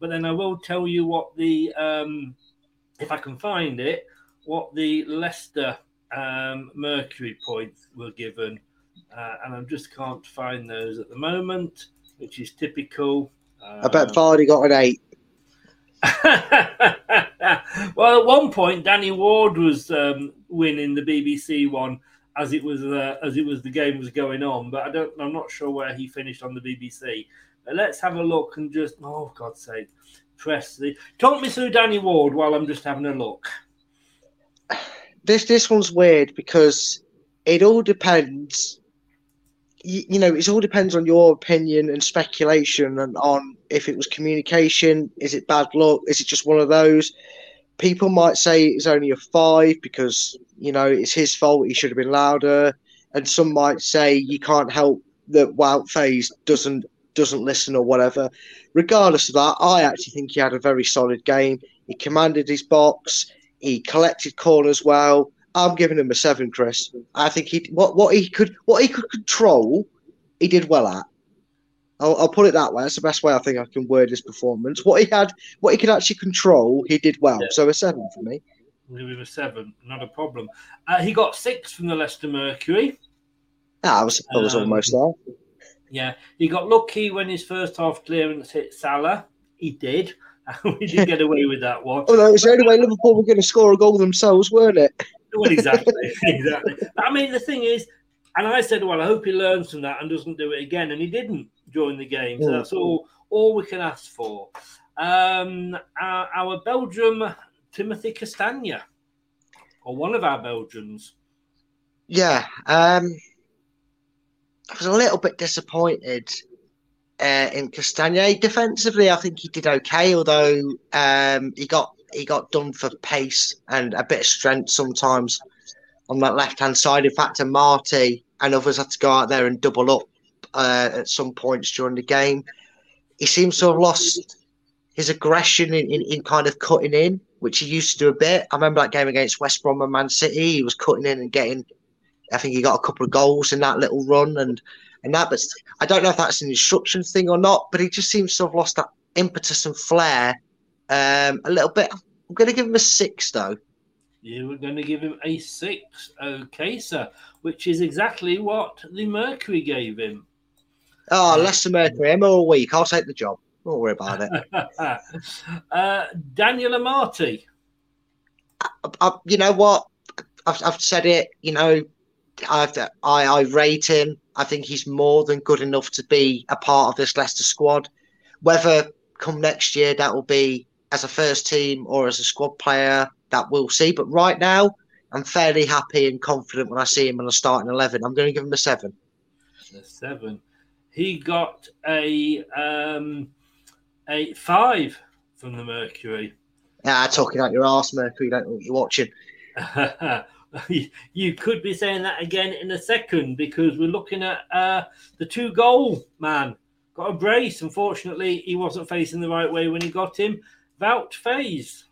But then I will tell you what the um, if I can find it, what the Leicester um, Mercury points were given, uh, and I just can't find those at the moment, which is typical. I bet Vardy got an eight. well, at one point, Danny Ward was um, winning the BBC one as it was uh, as it was the game was going on, but I don't. I'm not sure where he finished on the BBC. But let's have a look and just oh God's sake, press the talk me through Danny Ward while I'm just having a look. This this one's weird because it all depends. You, you know, it all depends on your opinion and speculation and on if it was communication. Is it bad luck? Is it just one of those? People might say it's only a five because you know it's his fault. He should have been louder. And some might say you can't help that Wout Faes doesn't doesn't listen or whatever. Regardless of that, I actually think he had a very solid game. He commanded his box. He collected corners well. I'm giving him a seven, Chris. I think he what what he could what he could control, he did well at. I'll, I'll put it that way. That's the best way I think I can word his performance. What he had, what he could actually control, he did well. So a seven for me. Him a seven, not a problem. Uh, he got six from the Leicester Mercury. Ah, I was I was Um, almost there. Yeah, he got lucky when his first half clearance hit Salah. He did. we did get away with that one. Oh no, it's the only way Liverpool were going to score a goal themselves, weren't it? Well, exactly, exactly. I mean, the thing is, and I said, well, I hope he learns from that and doesn't do it again, and he didn't during the game. So Mm. that's all all we can ask for. Um, our, our Belgium Timothy Castagne, or one of our Belgians. Yeah, um, I was a little bit disappointed uh, in Castagne. Defensively, I think he did okay, although um, he got he got done for pace and a bit of strength sometimes on that left hand side. In fact, Amartey and others had to go out there and double up uh, at some points during the game. He seems to have lost his aggression in, in, in kind of cutting in, which he used to do a bit. I remember that game against West Brom and Man City. He was cutting in and getting. I think he got a couple of goals in that little run and and that. But I don't know if that's an instruction thing or not. But he just seems to have lost that impetus and flair um, a little bit. I'm going to give him a six though. You were going to give him a six, okay, sir, which is exactly what the Mercury gave him. Oh, Leicester Mercury, Emma all week. I'll take the job. Don't worry about it. uh, Daniel Amartey. I, I, you know what? I've, I've said it. You know, I've, I I rate him. I think he's more than good enough to be a part of this Leicester squad. Whether come next year that will be as a first team or as a squad player, that we'll see. But right now, I'm fairly happy and confident when I see him in a starting eleven. I'm going to give him a seven. A seven. He got a um, a five from the Mercury. Ah, talking out your arse, Mercury. Don't know what you're watching. you could be saying that again in a second because we're looking at uh, the two goal man. Got a brace. Unfortunately, he wasn't facing the right way when he got him. Wout Faes.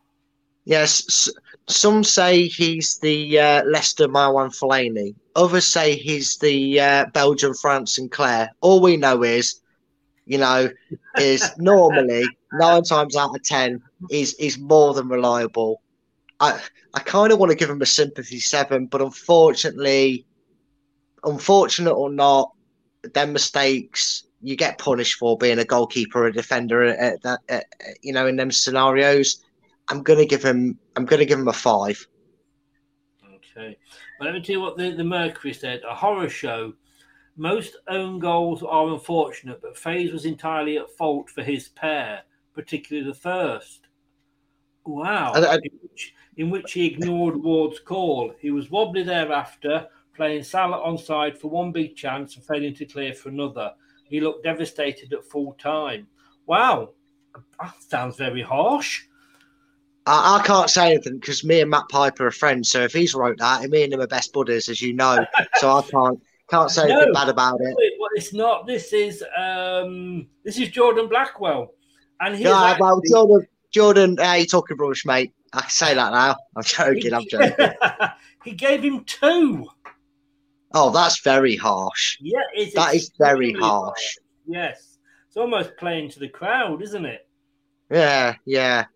Yes, some say he's the uh, Leicester Marwan Fellaini. Others say he's the uh, Belgian Frank Sinclair. All we know is, you know, is normally nine times out of ten is is more than reliable. I I kind of want to give him a sympathy seven, but unfortunately, unfortunate or not, them mistakes you get punished for being a goalkeeper or a defender at that, at, you know, in them scenarios. I'm gonna give him. I'm gonna give him a five. Okay. Well, let me tell you what the, the Mercury said. A horror show. Most own goals are unfortunate, but Faes was entirely at fault for his pair, particularly the first. Wow. I, I, in, which, he ignored Ward's call. He was wobbly thereafter, playing Salah onside for one big chance and failing to clear for another. He looked devastated at full time. Wow. That sounds very harsh. I, I can't say anything because me and Matt Piper are friends. So if he's wrote that, me and him are best buddies, as you know. so I can't can't say No. anything bad about it. Well, it's not. This is um, this is Jordan Blackwell, and he's Yeah, well, actually- Jordan, Jordan, uh, you talking rubbish, mate? I can say that now. I'm joking. I'm joking. he gave him two. Oh, that's very harsh. Yeah, it's That is very harsh. Yes, it's almost playing to the crowd, isn't it? Yeah, yeah.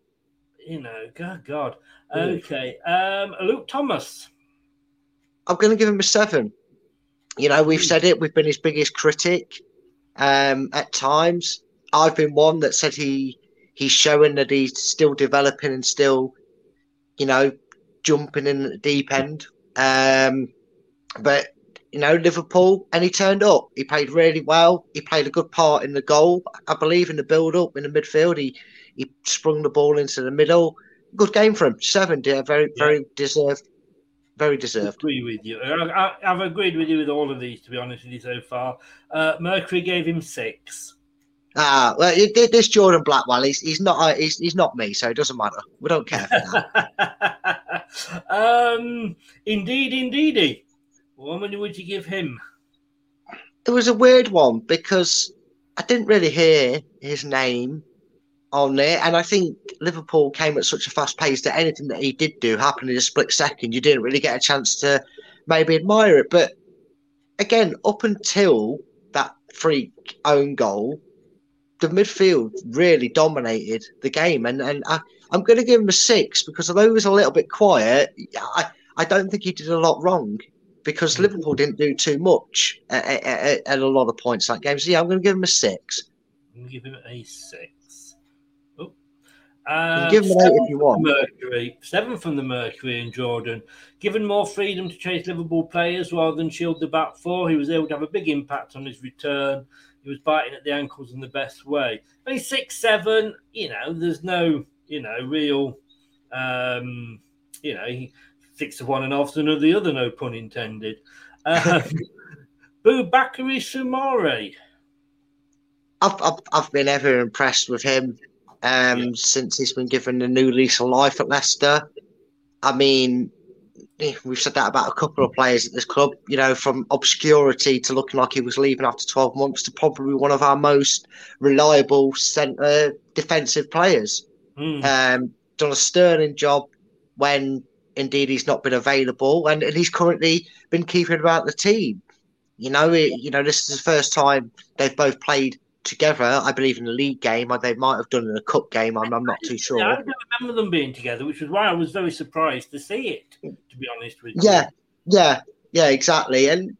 You know, God, God. Okay, um, Luke Thomas. I'm going to give him a seven. You know, we've said it. We've been his biggest critic um, at times. I've been one that said he he's showing that he's still developing and still, you know, jumping in at the deep end. Um, but you know, Liverpool, and he turned up. He played really well. He played a good part in the goal, I believe, in the build-up in the midfield. He he sprung the ball into the middle. Good game for him. Seven, yeah, very very deserved. Very deserved. agree with you. I, I, I've agreed with you with all of these, to be honest with you, so far. Uh, Mercury gave him six. Ah, well, it- this Jordan Blackwell, he's he's not uh, he's, he's not me, so it doesn't matter. We don't care for that. Um, indeed, indeedy. What many would you give him? it was a weird one because I didn't really hear his name on it, and I think Liverpool came at such a fast pace that anything that he did do happened in a split second. You didn't really get a chance to maybe admire it, but again, up until that freak own goal, the midfield really dominated the game, and and I, I'm going to give him a six because although he was a little bit quiet, I I don't think he did a lot wrong because Liverpool didn't do too much at, at, at a lot of points that game. So yeah, I'm going to give him a six. Give him a six. Oh. Uh, give him an eight if you want. Mercury, seven from the Mercury and Jordan. Given more freedom to chase Liverpool players rather than shield the back four, he was able to have a big impact on his return. He was biting at the ankles in the best way. Only six, seven. You know, there's no, you know, real, um, you know, he- six of one and half to the other. No pun intended. Um, Boubakary Soumaré. I've, I've I've been ever impressed with him um, since he's been given a new lease of life at Leicester. I mean, we've said that about a couple of players at this club. You know, from obscurity to looking like he was leaving after 12 months to probably one of our most reliable centre defensive players. Mm. Um, done a sterling job when indeed he's not been available, and, and he's currently been keeping about the team. You know, it, you know, this is the first time they've both played together. I believe in the league game, or they might have done in a cup game. I'm, I'm not too sure. I don't remember them being together, which was why I was very surprised to see it. To be honest with you. Yeah, yeah, yeah, exactly. And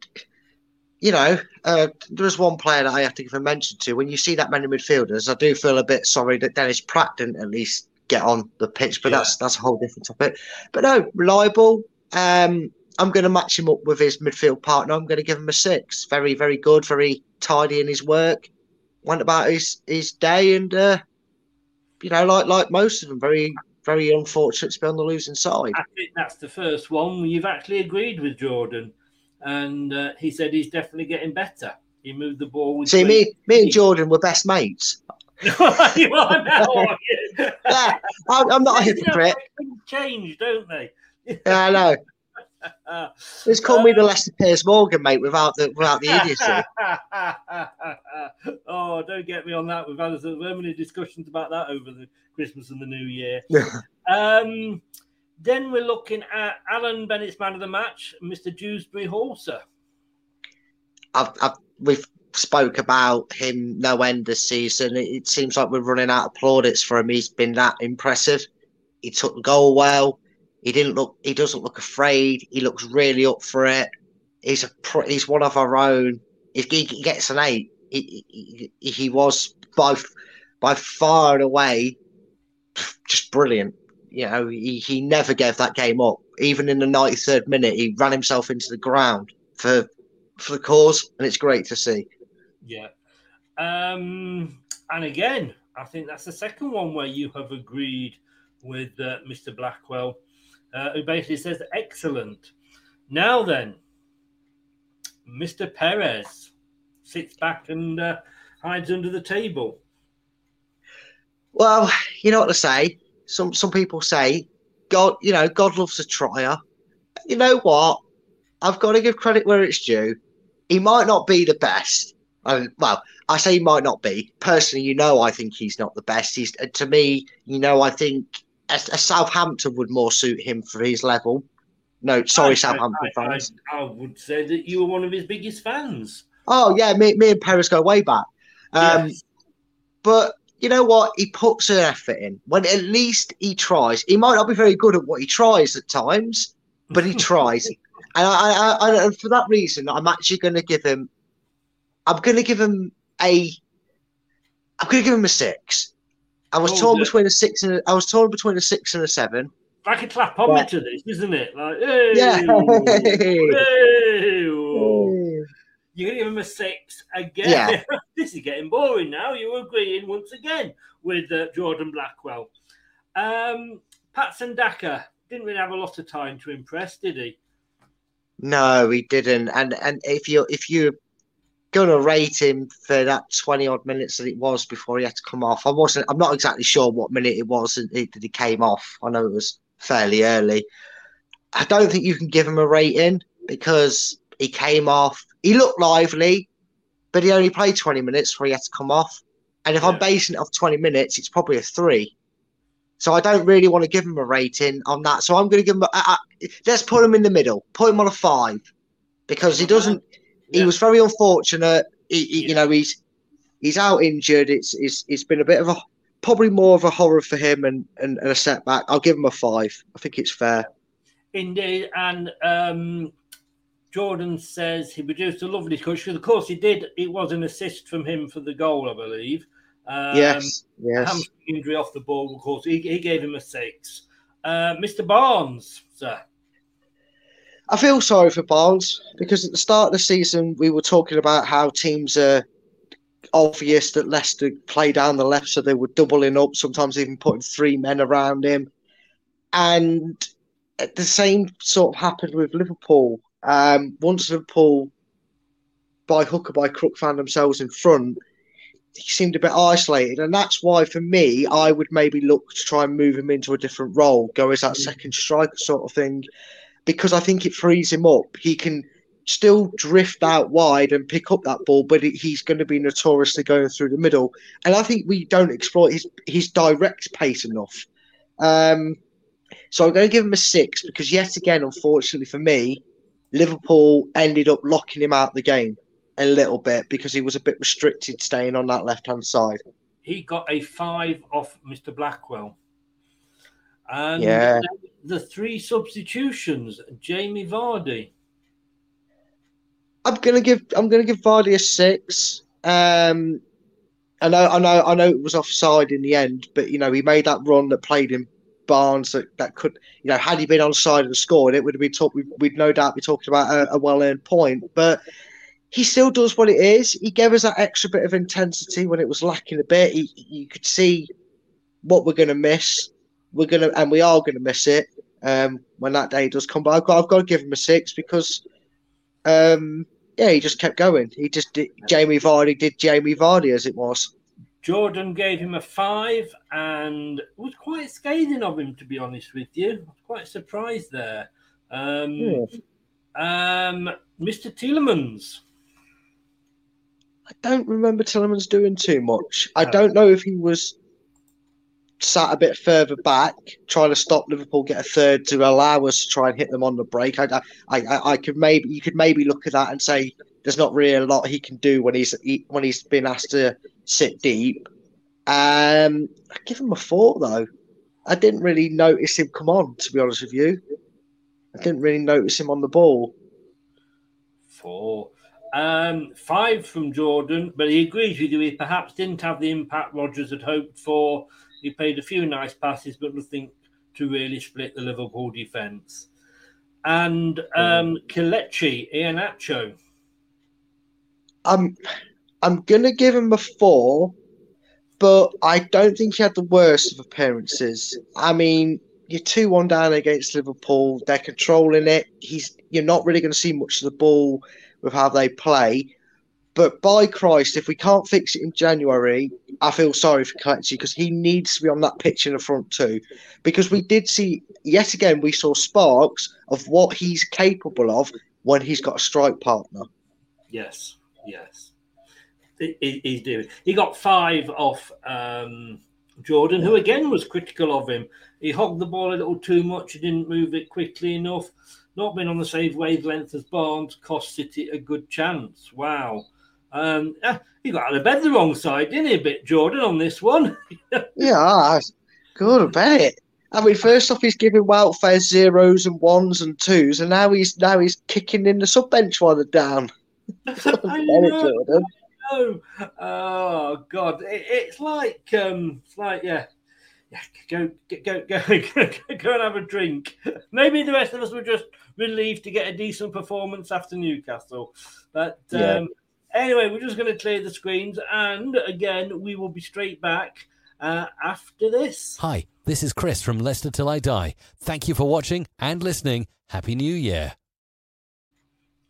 you know, uh, there was one player that I have to give a mention to. When you see that many midfielders, I do feel a bit sorry that Dennis Praet didn't at least get on the pitch, but Yeah. that's that's a whole different topic. But no, reliable. Um, I'm going to match him up with his midfield partner. I'm going to give him a six. Very, very good. Very tidy in his work. Went about his his day, and uh, you know, like like most of them, very very unfortunate to be on the losing side. I think that's the first one you've actually agreed with Jordan, and uh, he said he's definitely getting better. He moved the ball with. See, me me and. Jordan were best mates. you are now. are you? Yeah, I'm, I'm not a You know, hypocrite. things change, don't they? Yeah, I know. Just call me the Leicester Piers Morgan, mate, without the without the idiocy. oh, don't get me on that. We've had so many discussions about that over the Christmas and the New Year. um, then we're looking at Alan Bennett's man of the match, Mr. Dewsbury Halser. I've, I've we've spoke about him no end this season. It, it seems like we're running out of plaudits for him. He's been that impressive. He took the goal well. He didn't look. He doesn't look afraid. He looks really up for it. He's a he's one of our own. If he, gets an eight, he, he, he- he was by by far and away just brilliant. You know, he, he never gave that game up. Even in the ninety third minute, he ran himself into the ground for for the cause, and it's great to see. Yeah. Um, and again, I think that's the second one where you have agreed with uh, Mr. Blackwell, uh, who basically says excellent. Now then, Mr. Perez sits back and uh, hides under the table. Well, you know what to say. Some some people say, God, you know, God loves a trier. You know what? I've got to give credit where it's due. He might not be the best. Well, I say he might not be. Personally, you know, I think he's not the best. He's to me, you know, I think a, a Southampton would more suit him for his level. No, sorry, I- Southampton I, I, fans. I would say that you were one of his biggest fans. Oh yeah, me, me and Perez go way back. Um, Yes. But you know what? He puts an effort in. When at least he tries. He might not be very good at what he tries at times, but he tries. and I, I, I, and for that reason, I'm actually going to give him. I'm going to give him a. I'm going to give him a six. I was Oh, torn yeah. between a six and a, I was torn between a six and a seven. Like a clapometer, this, isn't it? Like, hey, Yeah. hey. You're going to give him a six again. Yeah. this is getting boring now. You're agreeing once again with uh, Jordan Blackwell. Um, Patson Daka didn't really have a lot of time to impress, did he? No, he didn't. And and if you if you're gonna rate him for that twenty odd minutes that it was before he had to come off, I wasn't. I'm not exactly sure what minute it was that he, came off. I know it was fairly early. I don't think you can give him a rating because he came off. He looked lively, but he only played twenty minutes before he had to come off. And if I'm basing it off twenty minutes, it's probably a three. So I don't really want to give him a rating on that. So I'm going to give him. A, I, I, let's put him in the middle. Put him on a five because he doesn't. He was very unfortunate. He, he- You know, he's he's out injured. It's it's it's been a bit of a probably more of a horror for him and, and, and a setback. I'll give him a five. I think it's fair. Indeed, and um, Jordan says he produced a lovely touch. Because of course he did. It was an assist from him for the goal, I believe. Um, Yes, yes. Injury off the ball, of course. He, he gave him a six. Uh, Mr. Barnes, sir. I feel sorry for Barnes because at the start of the season we were talking about how teams are obvious that Leicester play down the left, so they were doubling up, sometimes even putting three men around him. And the same sort of happened with Liverpool. Um, once Liverpool, by hook or by crook, found themselves in front, he seemed a bit isolated. And that's why, for me, I would maybe look to try and move him into a different role, go as that second striker sort of thing because I think it frees him up. He can still drift out wide and pick up that ball, but he's going to be notoriously going through the middle. And I think we don't exploit his his direct pace enough. Um, so I'm going to give him a six because yet again, unfortunately for me, Liverpool ended up locking him out the game a little bit because he was a bit restricted staying on that left hand side. He got a five off Mr. Blackwell. And Yeah. the three substitutions, Jamie Vardy. I'm gonna give I'm gonna give Vardy a six. Um, I know I know I know it was offside in the end, but you know he made that run that played in Barnes that, that could you know had he been on side and scored, it would have been talk, we'd, we'd no doubt be talking about a, a well earned point. But he still does what it is. He gave us that extra bit of intensity when it was lacking a bit. He, you could see what we're going to miss. We're to, and we are to miss it um, when that day does come. But I've got, I've got to give him a six because, um, yeah, he just kept going. He just did, Jamie Vardy did Jamie Vardy as it was. Jordan gave him a five and was quite scathing of him, to be honest with you. Quite surprised there. Um, um, Mr. Tielemans. I don't remember Tielemans doing too much. I don't know if he was sat a bit further back, trying to stop Liverpool get a third to allow us to try and hit them on the break. I, I, I, could maybe you could maybe look at that and say there's not really a lot he can do when he's he, when he's been asked to sit deep. Um, I give him a four though. I didn't really notice him come on. To be honest with you, I didn't really notice him on the ball. Four. Um, five from Jordan, but he agrees with you. He perhaps didn't have the impact Rodgers had hoped for. He played a few nice passes, but nothing to really split the Liverpool defence. And um, Kelechi Iheanacho. I'm I'm gonna give him a four, but I don't think he had the worst of appearances. I mean, you're two one down against Liverpool. They're controlling it. He's you're not really going to see much of the ball with how they play. But by Christ, if we can't fix it in January, I feel sorry for Kelechi because he needs to be on that pitch in the front too. Because we did see yet again, we saw sparks of what he's capable of when he's got a strike partner. Yes, yes. He- he- He's doing. He got five off um, Jordan, who again was critical of him. He hogged the ball a little too much. He didn't move it quickly enough. Not been on the same wavelength as Barnes. Cost City a good chance. Wow. Um, ah, he got out of bed the wrong side, didn't he, a bit, Jordan, on this one? Yeah, good about it. I mean, first off, he's giving welfare zeros and ones and twos, and now he's now he's kicking in the sub bench while they're down. I know. Jordan. Oh, oh God! It, it's like, um, it's like, yeah, yeah. Go, go, go, go, go and have a drink. Maybe the rest of us were just relieved to get a decent performance after Newcastle. But um, Yeah. Anyway, we're just going to clear the screens, and again, we will be straight back uh, after this. Hi, this is Chris from Leicester Till I Die. Thank you for watching and listening. Happy New Year.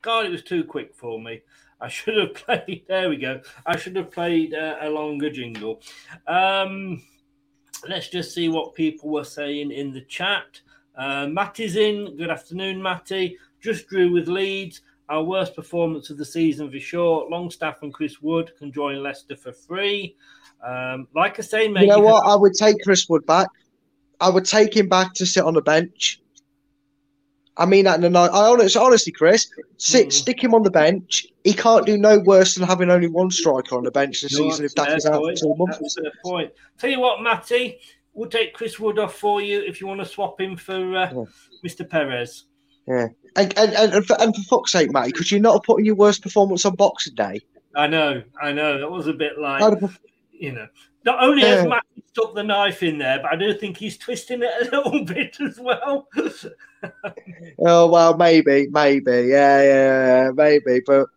God, it was too quick for me. I should have played. There we go. I should have played uh, a longer jingle. Um, let's just see what people were saying in the chat. Uh, Matty's in. Good afternoon, Matty. Just drew with Leeds. Our worst performance of the season for sure. Longstaff and Chris Wood can join Leicester for free. Um, like I say, mate. You know what? I would take Chris Wood back. I would take him back to sit on the bench. I mean that in a night. I honestly, honestly, Chris, sit, Mm. stick him on the bench. He can't do no worse than having only one striker on the bench this No, season if that's Dak is out for two months. That's a point. Tell you what, Matty, we'll take Chris Wood off for you if you want to swap him for uh, Mr. Perez. Yeah, and and, and, and, for, and for fuck's sake, Matty, could you're not have put your worst performance on Boxing Day? I know, I know. That was a bit like, I'd you know, not only has Yeah. Matty stuck the knife in there, but I do think he's twisting it a little bit as well. Oh well, maybe, maybe, yeah, yeah, yeah, maybe. But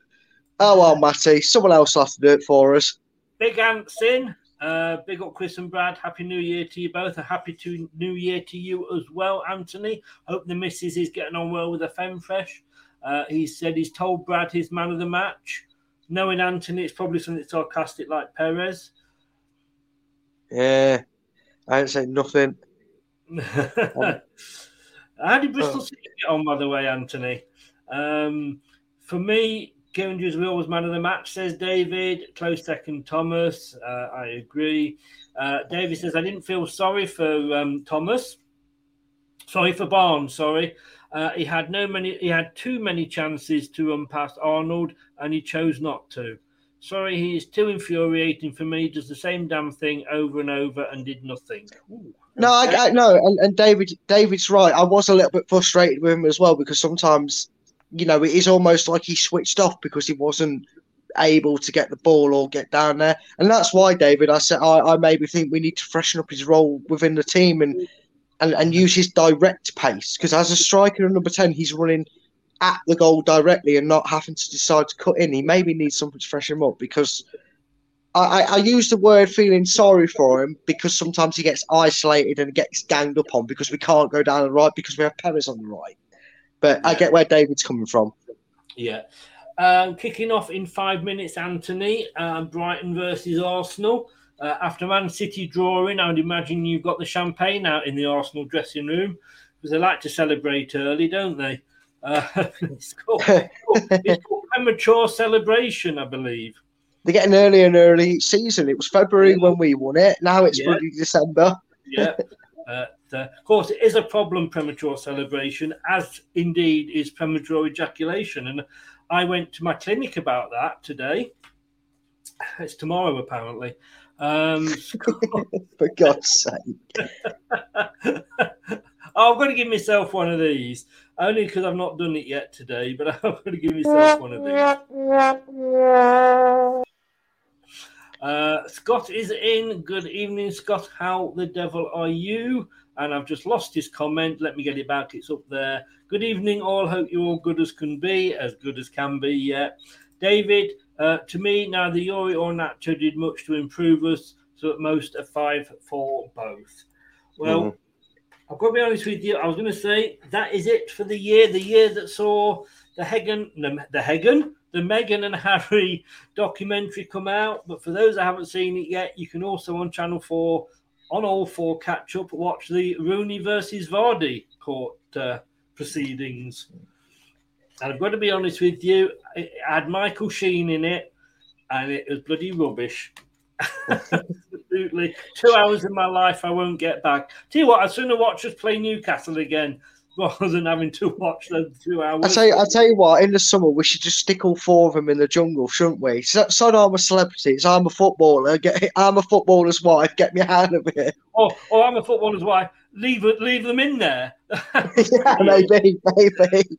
oh well, Matty, someone else will have to do it for us. Big Ants in. Uh, big up Chris and Brad. Happy New Year to you both. A happy to New Year to you as well, Anthony. Hope the missus is getting on well with the Femfresh. Uh, he said he's told Brad he's man of the match. Knowing Anthony, it's probably something sarcastic like Perez. Yeah, I ain't saying nothing. How did Bristol Oh. City get on, by the way, Anthony? Um, for me, Kieran Dewsbury was man of the match, says David. Close second, Thomas. Uh, I agree. Uh, David says, I didn't feel sorry for um, Thomas. Sorry for Barnes, sorry. Uh, he had no many. He had too many chances to run past Arnold, and he chose not to. Sorry, he is too infuriating for me. Does the same damn thing over and over and did nothing. Ooh. No, I, I no, and, and David, David's right. I was a little bit frustrated with him as well because sometimes, you know, it is almost like he switched off because he wasn't able to get the ball or get down there, and that's why David. I said I, I maybe think we need to freshen up his role within the team and and, and use his direct pace because as a striker and number ten, he's running at the goal directly and not having to decide to cut in. He maybe needs something to freshen him up because I, I use the word feeling sorry for him because sometimes he gets isolated and gets ganged up on because we can't go down the right because we have Perez on the right. But yeah. I get where David's coming from. Yeah. Um, kicking off in five minutes, Anthony, uh, Brighton versus Arsenal. Uh, after Man City drawing, I would imagine you've got the champagne out in the Arsenal dressing room because they like to celebrate early, don't they? Uh, it's, called, it's called premature celebration, I believe they're getting early and early season. It was February when we won it. Now it's yeah. December. yeah. Uh, of course, it is a problem, premature celebration, as indeed is premature ejaculation. And I went to my clinic about that today. It's tomorrow, apparently. Um, For God's sake. I'm going to give myself one of these, only because I've not done it yet today, but I'm going to give myself one of these. Uh, Scott is in. Good evening, Scott. How the devil are you? And I've just lost his comment. Let me get it back. It's up there. Good evening, all. Hope you're all good as can be, as good as can be. Yeah. David, uh, to me, neither Youri or Nacho did much to improve us. So at most, a five for both. Well, mm-hmm. I've got to be honest with you. I was going to say that is it for the year. The year that saw the Hagen, the, the the Meghan and Harry documentary come out. But for those that haven't seen it yet, you can also on Channel 4, on all four catch up, watch the Rooney versus Vardy court uh, proceedings. And I've got to be honest with you, it had Michael Sheen in it, and it was bloody rubbish. Absolutely. Two hours in my life I won't get back. Tell you what, I'd sooner watch us play Newcastle again rather than having to watch them two hours. I tell you, I tell you what. In the summer, we should just stick all four of them in the jungle, shouldn't we? So, so I'm a celebrity. So I'm a footballer. Get, I'm a footballer's wife. Get me out of here. Oh, oh, I'm a footballer's wife. Leave it. Leave them in there. yeah, maybe, maybe.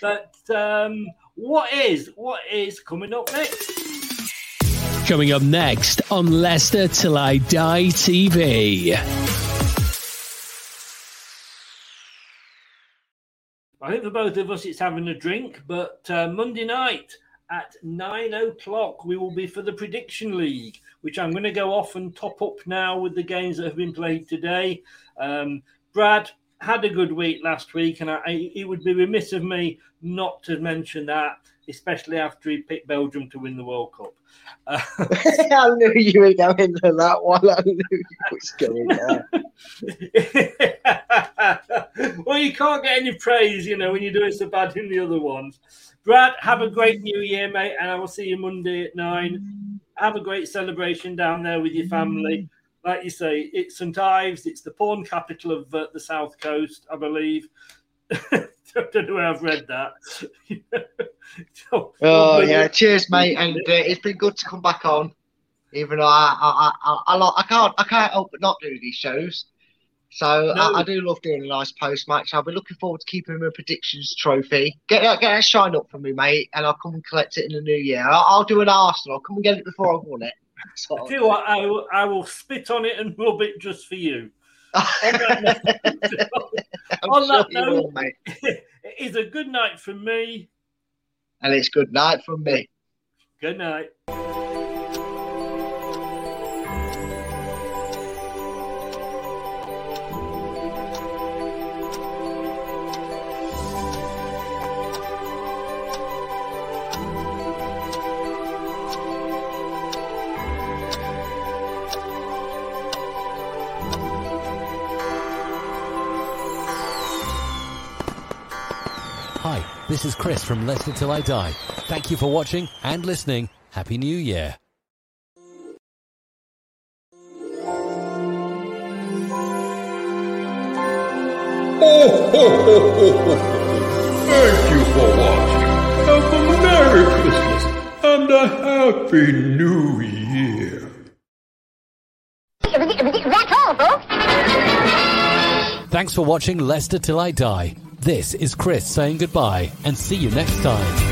but um, what is what is coming up next? Coming up next on Leicester Till I Die TV. I think for both of us, it's having a drink. But uh, Monday night at nine o'clock, we will be for the Prediction League, which I'm going to go off and top up now with the games that have been played today. Um, Brad had a good week last week, and I, it would be remiss of me not to mention that, especially after he picked Belgium to win the World Cup. Uh, I knew you were going to that one. I knew you was going there. well, you can't get any praise, you know, when you're doing so bad in the other ones. Brad, have a great New Year, mate, and I will see you Monday at nine. Have a great celebration down there with your family. Like you say, it's St Ives. It's the porn capital of uh, the South Coast, I believe. Don't know where I've read that. so, oh yeah, cheers, mate, and uh, it's been good to come back on. Even though I I, I, I, I can't I can't help but not do these shows. So no. I, I, do love doing a nice post match. I'll be looking forward to keeping my predictions trophy. Get that, get that shine up for me, mate, and I'll come and collect it in the new year. I'll, I'll do an Arsenal. I'll come and get it before I've won it. So, I tell you what, I will, I will spit on it and rub it just for you on that note, on that note it is a good night from me. And it's good night from me. Good night. Hi, this is Chris from Leicester Till I Die. Thank you for watching and listening. Happy New Year. Oh, ho, ho, ho, ho. Thank you for watching. Have a Merry Christmas and a Happy New Year. That's all, folks. Thanks for watching Leicester Till I Die. This is Chris saying goodbye and see you next time.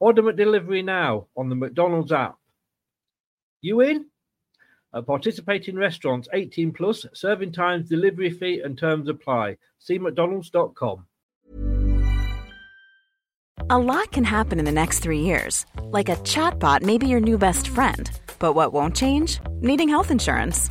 Order McDelivery now on the McDonald's app. You in? At participating restaurants 18 plus, serving times, delivery fee, and terms apply. See McDonald's.com. A lot can happen in the next three years. Like a chatbot may be your new best friend. But what won't change? Needing health insurance.